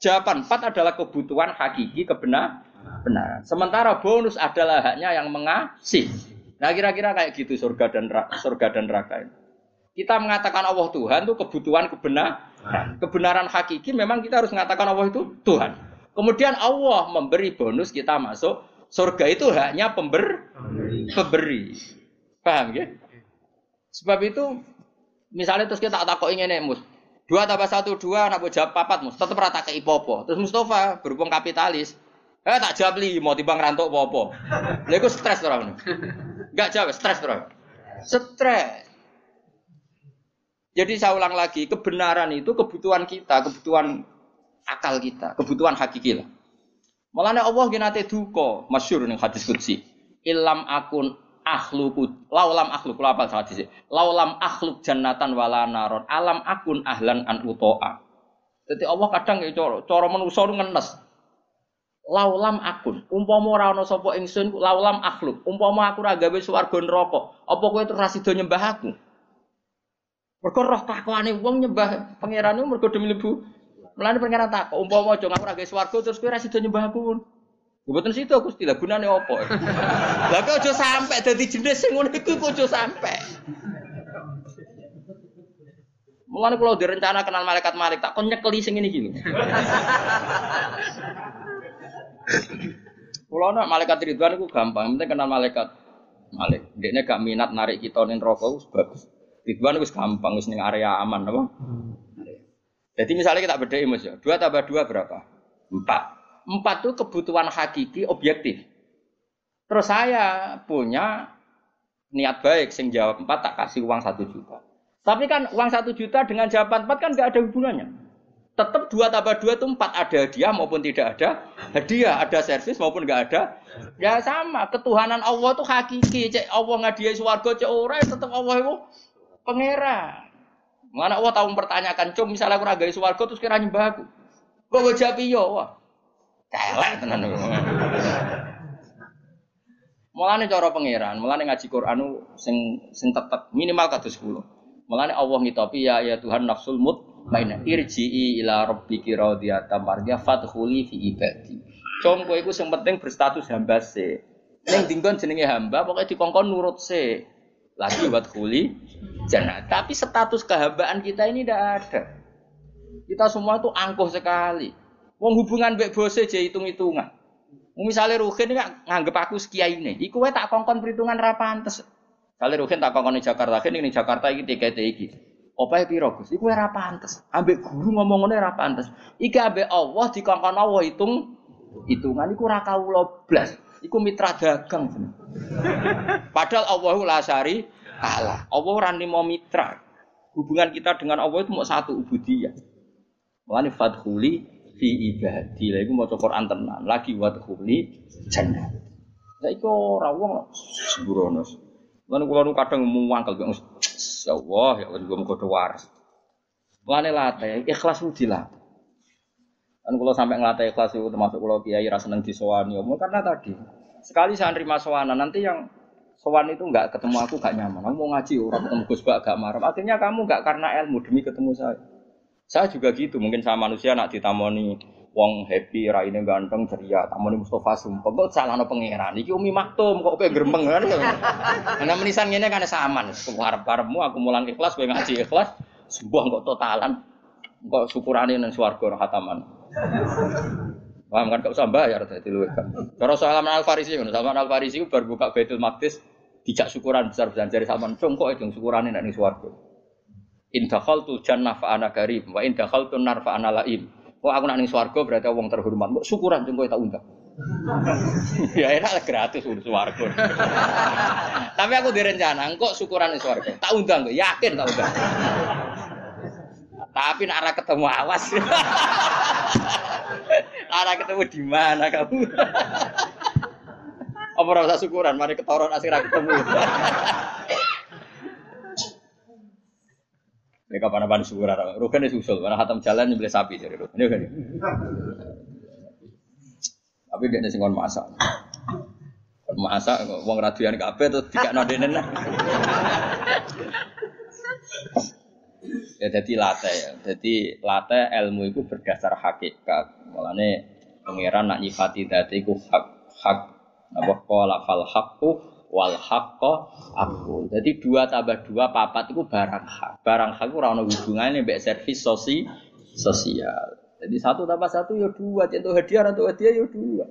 Jawaban 4 adalah kebutuhan hakiki kebenaran. Benar. Sementara bonus adalah haknya yang mengasih. Nah kira-kira kayak gitu surga dan surga dan neraka ini. Kita mengatakan Allah Tuhan itu kebutuhan kebenaran. Kebenaran hakiki memang kita harus mengatakan Allah itu Tuhan. Kemudian Allah memberi bonus kita masuk surga itu haknya pember pemberi. Paham ya? Sebab itu Misalnya terus kita tak ingin mus. Dua tambah satu dua, nak jawab papat mus. Tetap rata ke ipopo. Terus Mustafa berhubung kapitalis. Eh tak jawab li, mau timbang rantok popo. Lalu stres orang. Enggak jawab, stres orang. Stres. Jadi saya ulang lagi, kebenaran itu kebutuhan kita, kebutuhan akal kita, kebutuhan hakiki lah. Malah Allah gini duko, masyur nih hadis kutsi. Ilam akun akhluku laulam akhluk kula apa hadis laulam akhluk jannatan wala naron. Alam akun ahlan an utoa. Jadi Allah kadang ya cara cara manusa ngenes. Laulam akun. Umpama ora ana sapa ingsun laulam akhluk. Umpama aku ora gawe swarga neraka apa kowe terus sida nyembah aku? Mergo roh takwane wong nyembah pangerane mergo demi lebu Mulane pangeran takok umpama aja aku ora gawe swarga terus kowe ora sida nyembah aku Mboten situ aku istilah gunane opo. Lah kok aja sampe dadi jenis sing ngono iku kok aja sampe. Mulane kalau direncana kenal malaikat-malaikat tak kon nyekeli sing iki lho. Kulo nak malaikat Ridwan iku gampang, penting kenal malaikat Malik. Dekne gak minat narik kita ning neraka wis bagus. Ridwan wis gampang wis ning area aman apa? Jadi misalnya kita beda Mas ya. Dua tambah dua berapa? Empat. Empat itu kebutuhan hakiki objektif. Terus saya punya niat baik, sing jawab empat tak kasih uang satu juta. Tapi kan uang satu juta dengan jawaban empat kan nggak ada hubungannya. Tetap dua tambah dua itu empat ada hadiah maupun tidak ada hadiah, ada servis maupun nggak ada. Ya sama, ketuhanan Allah itu hakiki. Cek Allah ngadiai suwargo, cek orang tetap Allah itu pangeran. Mana Allah tahu mempertanyakan, cum misalnya aku ragai suwargo terus kira nyembah aku. Kok jawab iya, wah. Kelek tenan. Mulane cara pangeran, mulane ngaji Quran sing sing tetep minimal kados 10. Mulane Allah ngitopi ya ya Tuhan nafsul mutmainnah irji'i ila rabbiki radiyatan mardiyah fadkhuli fi ibadi. Com kowe iku sing penting berstatus hamba se. Ning dinggon jenenge hamba pokoknya dikongkon nurut se. Lagi buat kuli jannah. Tapi status kehambaan kita ini tidak ada. Kita semua itu angkuh sekali. Wong hubungan mbek bose aja hitung-hitungan. Misalnya Ruhin kan nganggep aku sekiai ini, iku wae tak kongkon perhitungan ra pantes. Misalnya Ruhin tak kongkon di Jakarta, ini di Jakarta iki tiket iki. Apa piro Gus? Iku ora pantes. Ambek guru ngomong ngene ora pantes. Iki ambek Allah dikongkon Allah hitung hitungan iku ora kawula blas. Iku mitra dagang. Padahal Allahu la syari Allah. Allah ora mau mitra. Hubungan kita dengan Allah itu mau satu ubudiyah. Mulane fadkhuli fi ibadi. Lah iku maca Quran tenan. Lagi wadkhuli jannah. Lah iku ora wong sembrono. Lan kula nu kadang muwangkel ya Allah ya Allah juga mau waras. Mulane late ikhlas ku dilatih. Kan kalau sampai ngelatih ikhlas itu termasuk kalau kiai rasa seneng disowani, omong karena tadi sekali saya nerima sowana nanti yang sowan itu nggak ketemu aku gak nyaman. Kamu mau ngaji orang ketemu Gus Bak gak marah. Akhirnya kamu nggak karena ilmu demi ketemu saya. Saya juga gitu. Mungkin sama manusia nak ditamoni wong happy, raine ganteng, ceria, tamoni Mustafa sumpah. Kok salah no pangeran. Iki umi maktum kok kayak gerembeng kan. Karena menisan ini kan saman. Harap-harapmu aku mulang ikhlas, gue ngaji ikhlas. Sebuah kok totalan. Kok syukurane nang swarga hataman. Paham kan gak usah bayar tadi lu kan. Kalau Salman Al Farisi Salman Al Farisi baru buka Baitul Maqdis dijak syukuran besar-besar dari Salman congkok itu syukuran ini ning swarga. In dakhaltu jannah fa ana karim wa in dakhaltu nar fa ana laim. Kok aku nak ning swarga berarti wong terhormat. Kok syukuran congkok tak undang. ya enak lah gratis urus swarga. Tapi aku direncana, kok syukuran ning swarga. Tak undang, yakin tak undang. Tapi nak ketemu awas. arah ketemu di mana kamu? Apa rasa syukuran? Mari ketoron asik ketemu. Ini kapan apa syukuran? Rugen itu usul. Karena hatam jalan nyembelih sapi jadi kan. Tapi dia singon masak. Masak, uang radian kafe terus tidak nodenen. Ya jadi late ya. Jadi late ilmu itu berdasar hakikat. Mulane pangeran nak nyifati dadi iku hak hak apa qala fal haqqu wal haqqo aku. Jadi dua tambah dua papat itu barang hak. Barang hak itu ora ono hubungane mbek servis sosi sosial. Jadi satu tambah satu ya dua, contoh hadiah atau hadiah ya dua.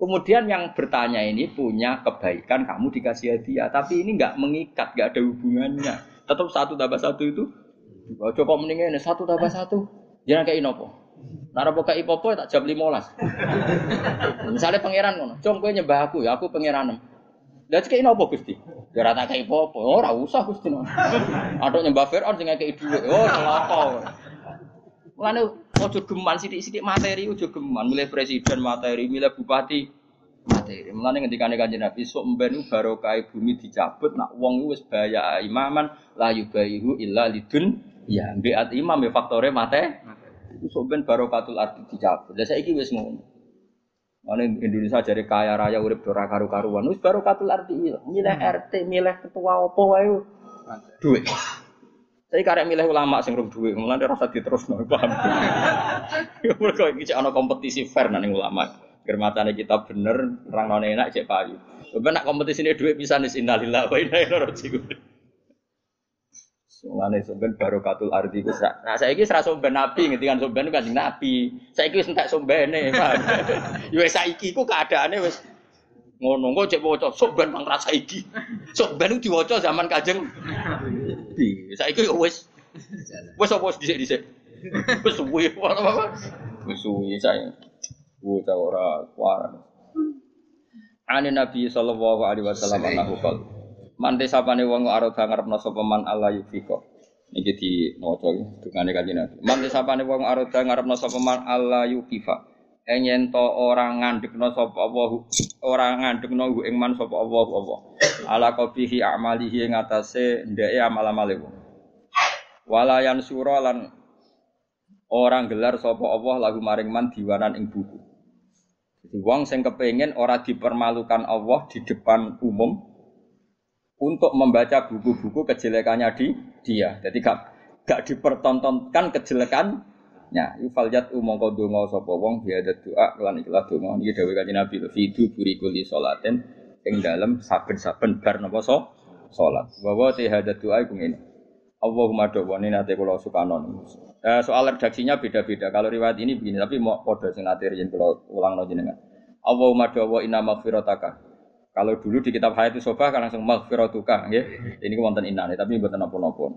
Kemudian yang bertanya ini punya kebaikan kamu dikasih hadiah, tapi ini nggak mengikat, nggak ada hubungannya. Tetap satu tambah satu itu kok mendingan satu tambah satu. Jangan kayak inopo. Nara buka ipopo tak jam lima. Misalnya pangeran ngono, cong gue nyembah aku ya aku pangeran. Lihat kayak inopo gusti. Ya rata kayak ipopo. Oh ora usah gusti. Atau nyembah Fir'aun sing kayak duit. Oh celaka. Mulane ojo geman sidik-sidik materi ojo geman. Milih presiden materi, milih bupati materi. Mulane ngendikane Kanjeng Nabi sok mben barokah bumi dicabut nak wong wis bahaya imaman la yubayihu illa lidun Ya, biat imam ya faktore mate. Itu soben barokatul arti dicabut. Lah saiki wis ngono. Mana Indonesia jadi kaya raya urip ora karu-karuan. Wis barokatul arti iya. Milih RT, milih ketua opo wae. Duit. Saya karek milih ulama sing rum duit, mulane rasa diterusno, paham. Ya mergo iki ana kompetisi fair nang ulama. Germatane kita bener, orang enak cek payu. Bener nak kompetisi ini duit bisa nis innalillah wa inna ilaihi raji'un. Mulane somben barokatul ardi ku Nah saiki ora somben nabi ngendikan somben kan nabi. Saiki wis entek sombene. Ya wis saiki ku keadaane wis ngono kok cek waca somben bang rasa iki. Somben diwaca zaman Kanjeng Nabi. Saiki yo wis wis apa dhisik-dhisik. Wis suwi apa Wis suwi saya. Bocah ora kuaran. Ane Nabi sallallahu alaihi wasallam anahu qala Mante sapane wong arep ngarepno sapa man Allah yufiko. Niki di maca dungane kanjeng Nabi. Mante sapane wong arep ngarepno sapa man Allah yukifa. Enyen to ora ngandekno sapa Allah ora ngandekno ing man sapa Allah Allah. Ala qabihi amalihi ing atase ndeke amal-amale wong. Walayan sura lan orang gelar sapa Allah lagu maring man diwanan ing buku. Jadi wong sing kepengin ora dipermalukan Allah di depan umum, untuk membaca buku-buku kejelekannya di dia. Jadi gak gak dipertontonkan kejelekannya. Yufaljat umong kodongo sopo wong biada doa kelan ikhlas dongo. Ini dawai kaji nabi. Fidu burikuli solaten ing dalam saben-saben bar nopo so solat. Bahwa tihadat doa iku ini. Allahumma do'wani nate kula sukanon. Eh, soal redaksinya beda-beda. Kalau riwayat ini begini, tapi mau kode sing nate yen kula ulang no jenengan. Allahumma do'wa inna maghfirataka kalau dulu di kitab Hayat Sofa kan langsung maghfiratuka nggih. Ini wonten inane tapi mboten napa-napa.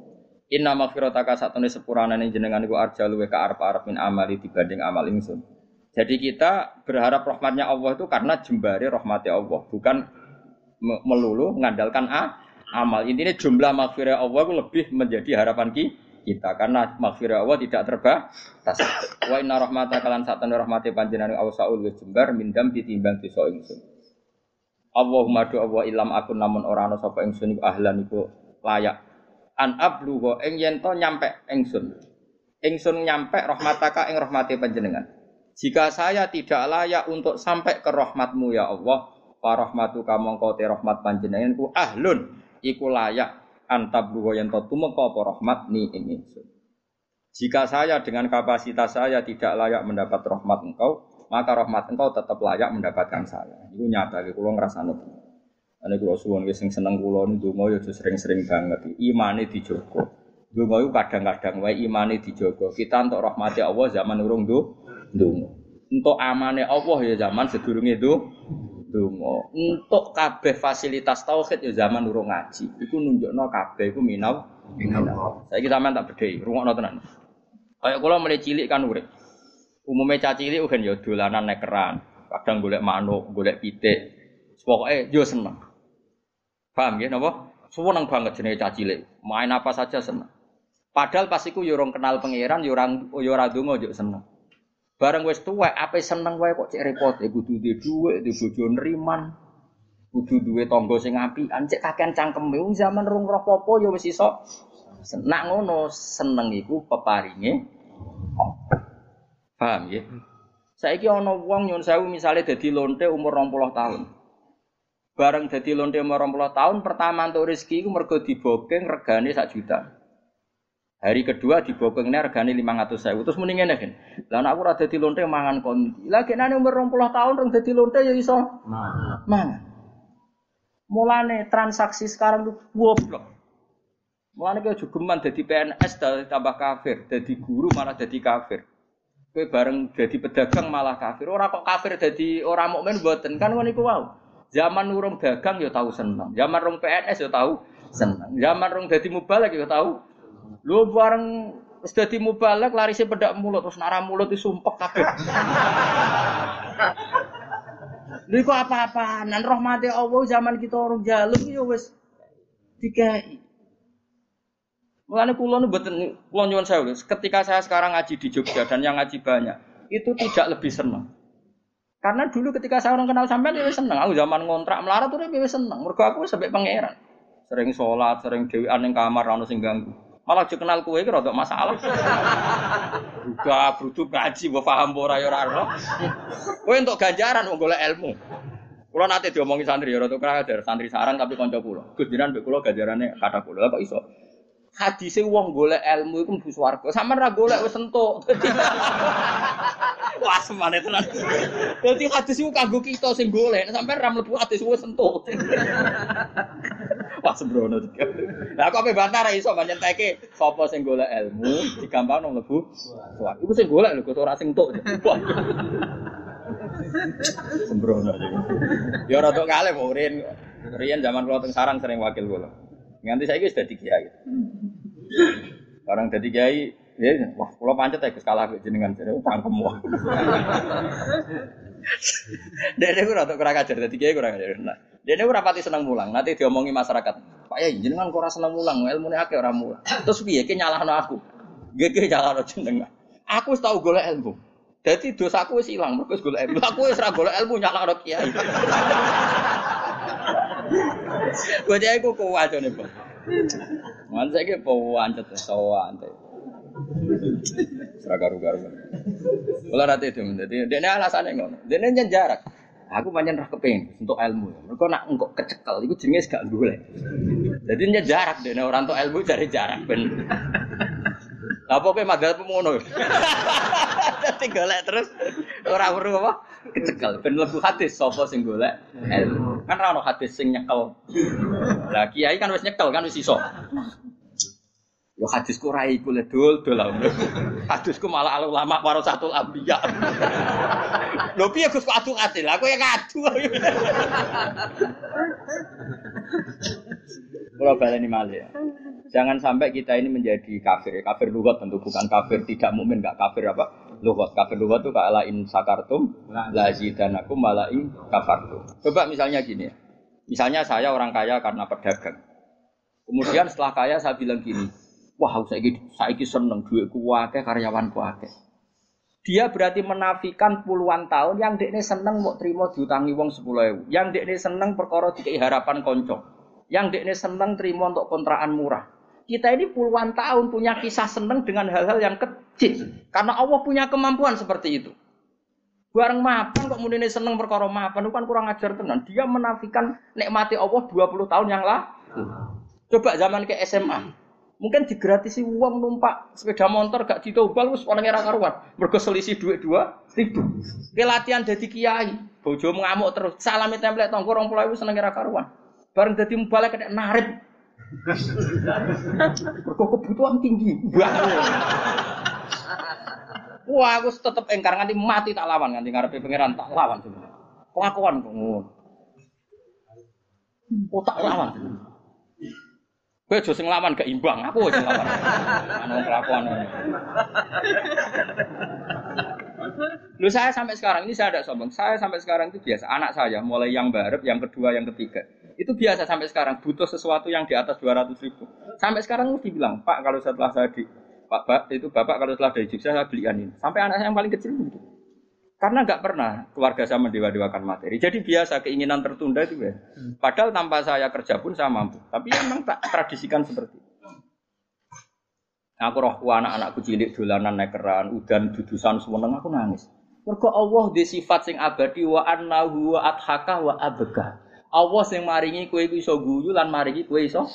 Inna maghfirataka satune sepurane jenengan iku arja luwe ka arep-arep min amali dibanding amal ingsun. Jadi kita berharap rahmatnya Allah itu karena jembari rahmatnya Allah, bukan melulu mengandalkan a, amal. Intinya jumlah maghfirah Allah itu lebih menjadi harapan kita karena maghfirah Allah tidak terbatas. Wa inna rahmata kalan satan rahmati panjenengan awsaul jembar mindam ditimbang dosa ingsun. Allahumma do Allah ilam akun namun ora ana sapa ingsun iku ahlan iku layak. An ablu ing yen to nyampe ingsun. Ingsun nyampe rahmataka ing rahmati panjenengan. Jika saya tidak layak untuk sampai ke rahmatmu ya Allah, wa rahmatu kamangka te rahmat panjenengan ku ahlun iku layak antabluwa yen to tumeka apa rahmat ni ing. Jika saya dengan kapasitas saya tidak layak mendapat rahmat engkau, maka rahmat engkau tetap layak mendapatkan saya. Itu nyata, kalau ngerasa nutu. Ini kalau suwon sing seneng kulo nih dungo yo sering-sering banget. Imane dijogo. Dungo itu kadang-kadang wae imane dijogo. Kita untuk rahmati Allah zaman urung do dungo. Untuk amane Allah ya zaman sedurunge itu dungo. Untuk kabeh fasilitas tauhid ya zaman urung ngaji. Iku nunjukno kabeh iku minau minau. Kita tak bedhei, rungokno tenan. Kayak kula mulai cilik kan urip. Umumnya caci cilik kan ya dolanan nek keran, kadang golek manuk, golek pitik. Pokoke yo seneng. Paham ya napa? Seneng banget jenenge caci cilik. Main apa saja seneng. Padahal pas iku yo kenal pangeran yo ora yo ora donga yo seneng. Bareng wis tuwek ape seneng wae kok cek repot ya kudu duwe dhuwit, duwe bojo neriman. Kudu duwe tangga sing apian, cek kakean cangkeme wong zaman rung roh apa ya wis iso. Nak ngono seneng iku peparinge Paham ya? Saiki ana wong nyun sewu misale dadi lonte umur 20 tahun. Bareng dadi lonte umur 20 tahun pertama untuk rezeki iku mergo dibokeng regane sak juta. Hari kedua di bokongnya regane lima ratus saya. Terus mendingan ya kan. Lalu aku rada di lonte mangan konti. Lagi nane umur puluh tahun orang jadi lonte ya iso. Mangan. Mulane transaksi sekarang tuh goblok. Mulane kayak geman jadi PNS tambah kafir, jadi guru malah jadi kafir. Kue bareng jadi pedagang malah kafir. Orang kok kafir jadi orang mukmin buatan kan ngono iku. Zaman urung dagang ya tahu seneng. Zaman urung PNS ya tahu seneng. Zaman urung jadi mubalek ya tahu Lu bareng wis dadi mubalek lari si pedak mulut terus nara mulut disumpek kabeh. Lha kok apa-apaan? Nan rahmati Allah zaman kita orang jaluk ya wis dikai. Mulane kula nu mboten kula nyuwun sewu. Ketika saya sekarang ngaji di Jogja dan yang ngaji banyak, itu tidak lebih senang. Karena dulu ketika saya orang kenal sampean ya seneng. Aku zaman ngontrak melarat tuh ya seneng. Mergo aku sampai pangeran. Sering sholat, sering dewean ning kamar ana sing ganggu. Malah juga kenal kue kira untuk masalah. Juga brudu ngaji, gue paham ora ya ora untuk ganjaran wong golek ilmu. Kulo nate diomongin santri ya rada krader, santri sarang tapi kanca kula. Gus jinan mbek kula ganjarane kata kula. Kok iso? Hadise wong golek ilmu iku mlebu swarga. Sampeyan ra golek wis entuk. Wah, semane tenan. Dadi hadis iku kanggo kita sing golek, sampeyan ra mlebu hadis wis entuk. Wah sembrono juga. Lah kok ape bantah ra iso banyak teke sapa sing golek ilmu digampangno mlebu suwarga. Iku sing golek lho ora sing entuk. Sembrono. Ya tok kalih Rian. Rian zaman kula teng sarang sering wakil kula. Nganti saiki wis dadi kiai. Barang dadi kiai Ya, wah, kalau pancet ya, kalah jenengan jadi tangkem wah. Dede gue rada kurang ajar, dadi kiai kurang ajar. Nah, dede gue rapati seneng mulang. Nanti diomongi masyarakat. Pak ya, jenengan kok seneng mulang, ilmu nih akeh orang mulang. Terus piye ki nyalahno aku? Gege nyalahno jenengan. Aku wis tau golek ilmu. Dadi dosaku wis ilang, mergo wis golek ilmu. Aku wis ora golek ilmu nyalahno kiai. Gue jadi aku kuat nih, Bang. Mana saya ke pawancet, sawancet. Seragam garu garu. Kalau rata itu, jadi dia alasannya ngono. Dia ini jarak. Aku banyak rah keping untuk ilmu. Mereka nak engkau kecekel, itu jenis gak boleh. Jadi dia jarak, dia orang untuk ilmu cari jarak ben. Apa pe madhab ngono. Dadi golek terus ora weruh apa? Kecekel ben mlebu hadis sapa sing golek ilmu. Kan ora ono hadis sing nyekel. Lah kiai kan wis nyekel kan wis iso. Yo hadisku ra iku le dul dul Hadisku malah al ulama warasatul anbiya. Lho piye Gus kok adu adil? Aku ya ngadu. Kalau baleni malih ya. Jangan sampai kita ini menjadi kafir. Kafir lugat tentu bukan kafir tidak mukmin, enggak kafir apa? lugat. Kafir lugat itu kala in sakartum la zidanakum wala in kafartum. Coba misalnya gini ya. Misalnya saya orang kaya karena pedagang. Kemudian setelah kaya saya bilang gini, wah saya saiki seneng duitku akeh karyawanku akeh. Dia berarti menafikan puluhan tahun yang dekne seneng mau terima diutangi sepuluh ewu. Yang dekne seneng perkara dikai harapan konco. Yang dekne seneng terima untuk kontrakan murah. Kita ini puluhan tahun punya kisah seneng dengan hal-hal yang kecil. Karena Allah punya kemampuan seperti itu. Bareng mapan kok muni seneng perkara mapan kan kurang ajar tenan. Dia menafikan nikmati Allah 20 tahun yang lalu. Coba zaman ke SMA. Mungkin digratisi uang numpak sepeda motor gak ditobal wis orang era karuan. Mergo selisih duit dua ribu. Ke latihan jadi kiai. Bojo ngamuk terus. Salami template tonggo 20.000 seneng era karuan. Bareng dadi mubalek kena narik Mergo kebutuhan tinggi. Wah, aku tetep engkar nganti mati tak lawan nganti ngarepe pangeran tak lawan sebenarnya. Pengakuan kok ngono. Oh tak lawan. Kowe aja sing lawan gak imbang, aku sing lawan. Ana kelakuan. Lu saya sampai sekarang ini saya ada sombong. Saya sampai sekarang itu biasa. Anak saya mulai yang baru, yang kedua, yang ketiga itu biasa sampai sekarang butuh sesuatu yang di atas 200 ribu. Sampai sekarang mesti bilang, Pak kalau setelah saya di Pak, Pak itu Bapak kalau setelah dari Jogja saya belikan ini. Sampai anak saya yang paling kecil gitu. Karena nggak pernah keluarga saya mendewa-dewakan materi. Jadi biasa keinginan tertunda itu ya. Padahal tanpa saya kerja pun saya mampu. Tapi memang tak tradisikan seperti itu. Aku roh anak-anakku cilik dolanan nekeran, udan dudusan semua aku nangis. Mergo Allah di sifat sing abadi wa annahu wa adhaka wa abega. Allah sing maringi kowe iku iso guyu lan maringi kowe iso.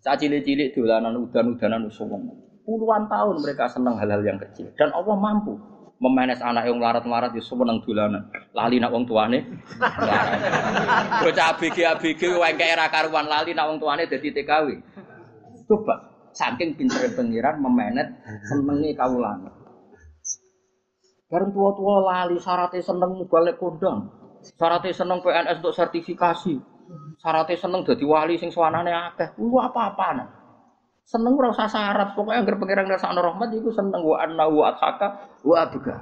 Cak cilik-cilik dolanan udan-udanan usum. Puluhan tahun mereka senang hal-hal yang kecil dan Allah mampu memanes anak yang melarat-melarat di semua dolanan. Lali nak wong tuane. Bocah ABG ABG wae era karuan lali nak wong tuane dadi TKW. Coba saking pinter pengiran memanet senengi kawulan. Bareng tua-tua lali syaratnya seneng balik kondang. Syaratnya seneng PNS untuk sertifikasi. Syaratnya seneng jadi wali sing suanane akeh. Lu apa-apaan. Seneng ora usah syarat, pokoknya anggere pangeran ngrasakno rahmat iku seneng wa anna wa ataka wa abga.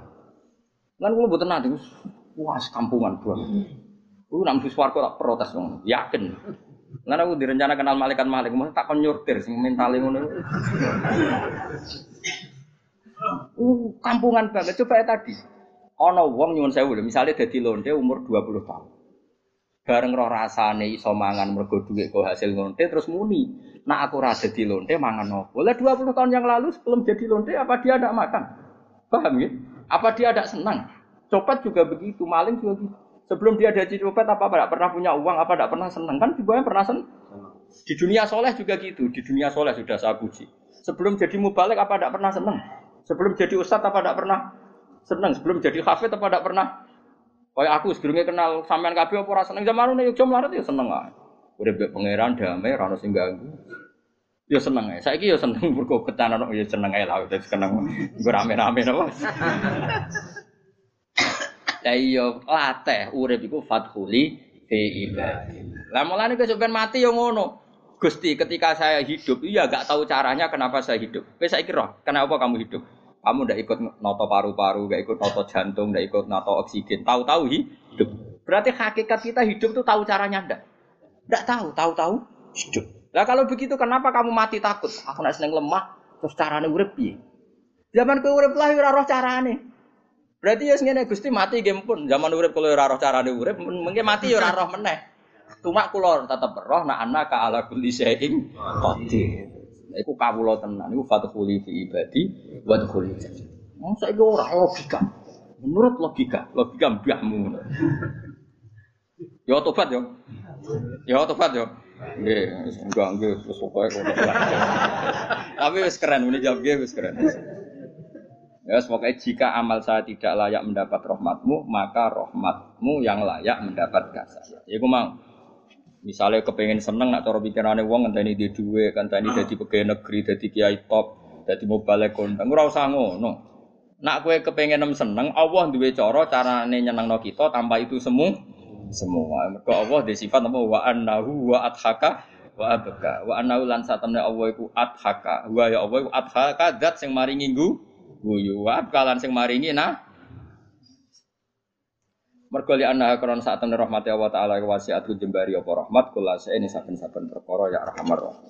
Lan kula mboten nate wah kampungan buang. Ku nang swarga tak protes wong, yakin. Lan aku direncana kenal malaikat malik, mau tak kon nyurtir sing mentale ngono. Uh, kampungan banget. Coba ya tadi. Ana wong nyuwun sewu lho, misale dadi lonte umur 20 tahun. Bareng roh rasane iso mangan mergo dhuwit kok hasil lonte terus muni, "Nak aku ora dadi lonte mangan opo?" Lah 20 tahun yang lalu sebelum jadi lonte apa dia ada makan? Paham ya? Apa dia ada senang? Copet juga begitu, maling juga gitu. Sebelum dia jadi copet apa tidak pernah punya uang, apa tidak pernah senang kan juga pernah senang. Di dunia soleh juga gitu, di dunia soleh sudah saya puji. Sebelum jadi mubalik apa tidak pernah senang? Sebelum jadi ustadz apa tidak pernah Seneng sebelum jadi hafid apa tidak pernah? Kayak aku sebelumnya kenal sampean kabeh apa ora seneng zaman nek yo melarat ya seneng ae. Udah mbek pangeran damai ora ono sing ganggu. Ya seneng ae. Saiki ya seneng mergo ketanan ya seneng ae lah wis seneng nggo rame-rame napa. Lah iya latih urip iku fathuli fi ibadi. Lah mulane kesupen mati yo ngono. Gusti ketika saya hidup iya gak tahu caranya kenapa saya hidup. Wis saiki roh, kenapa kamu hidup? Kamu tidak ikut noto paru-paru, tidak ikut noto jantung, tidak ikut noto oksigen. Tahu-tahu hidup. Berarti hakikat kita hidup itu tahu caranya ndak? Ndak tahu, tahu-tahu hidup. Nah kalau begitu kenapa kamu mati takut? Aku nak seneng lemah, terus caranya urip piye? Zaman kowe urip lah ora roh carane. Berarti ya ngene Gusti mati game pun. Zaman urip kalau ora roh carane urip, mungkin mati ya ora roh meneh. Cuma kula tetep roh nak anak ka ala kulli syai'in qadir. Iku kawula tenan, iku fadkhuli fi ibadi wa dkhuli jannah. Wong saiki ora logika. Menurut logika, logika mbahmu. Ya tobat yo. Ya tobat yo. Nggih, enggak nggih wis pokoke kok. Tapi wis keren, ini jawab nggih wis keren. Ya, semoga jika amal saya tidak layak mendapat rahmatmu, maka rahmatmu yang layak mendapat kasih. Ya, mau. Misalnya kepengen seneng nak cara pikirane wong ngenteni di duwe, ngenteni dadi pegawai negeri, dadi kiai top, dadi mobile kondang, ora usah ngono. Nak kowe kepengen nem seneng, Allah duwe cara carane nyenengno kita tanpa itu semu semua. Mergo Allah di sifat apa wa annahu wa adhaka wa abka. Wa annahu lan satamne Allah iku adhaka. Wa ya Allah iku adhaka zat sing maringi nggu guyu. Wa kalan sing maringi nah. Mergo li anna saat temen rahmati Allah taala wasiat jembari apa rahmat kula ini saben-saben perkara ya arhamar.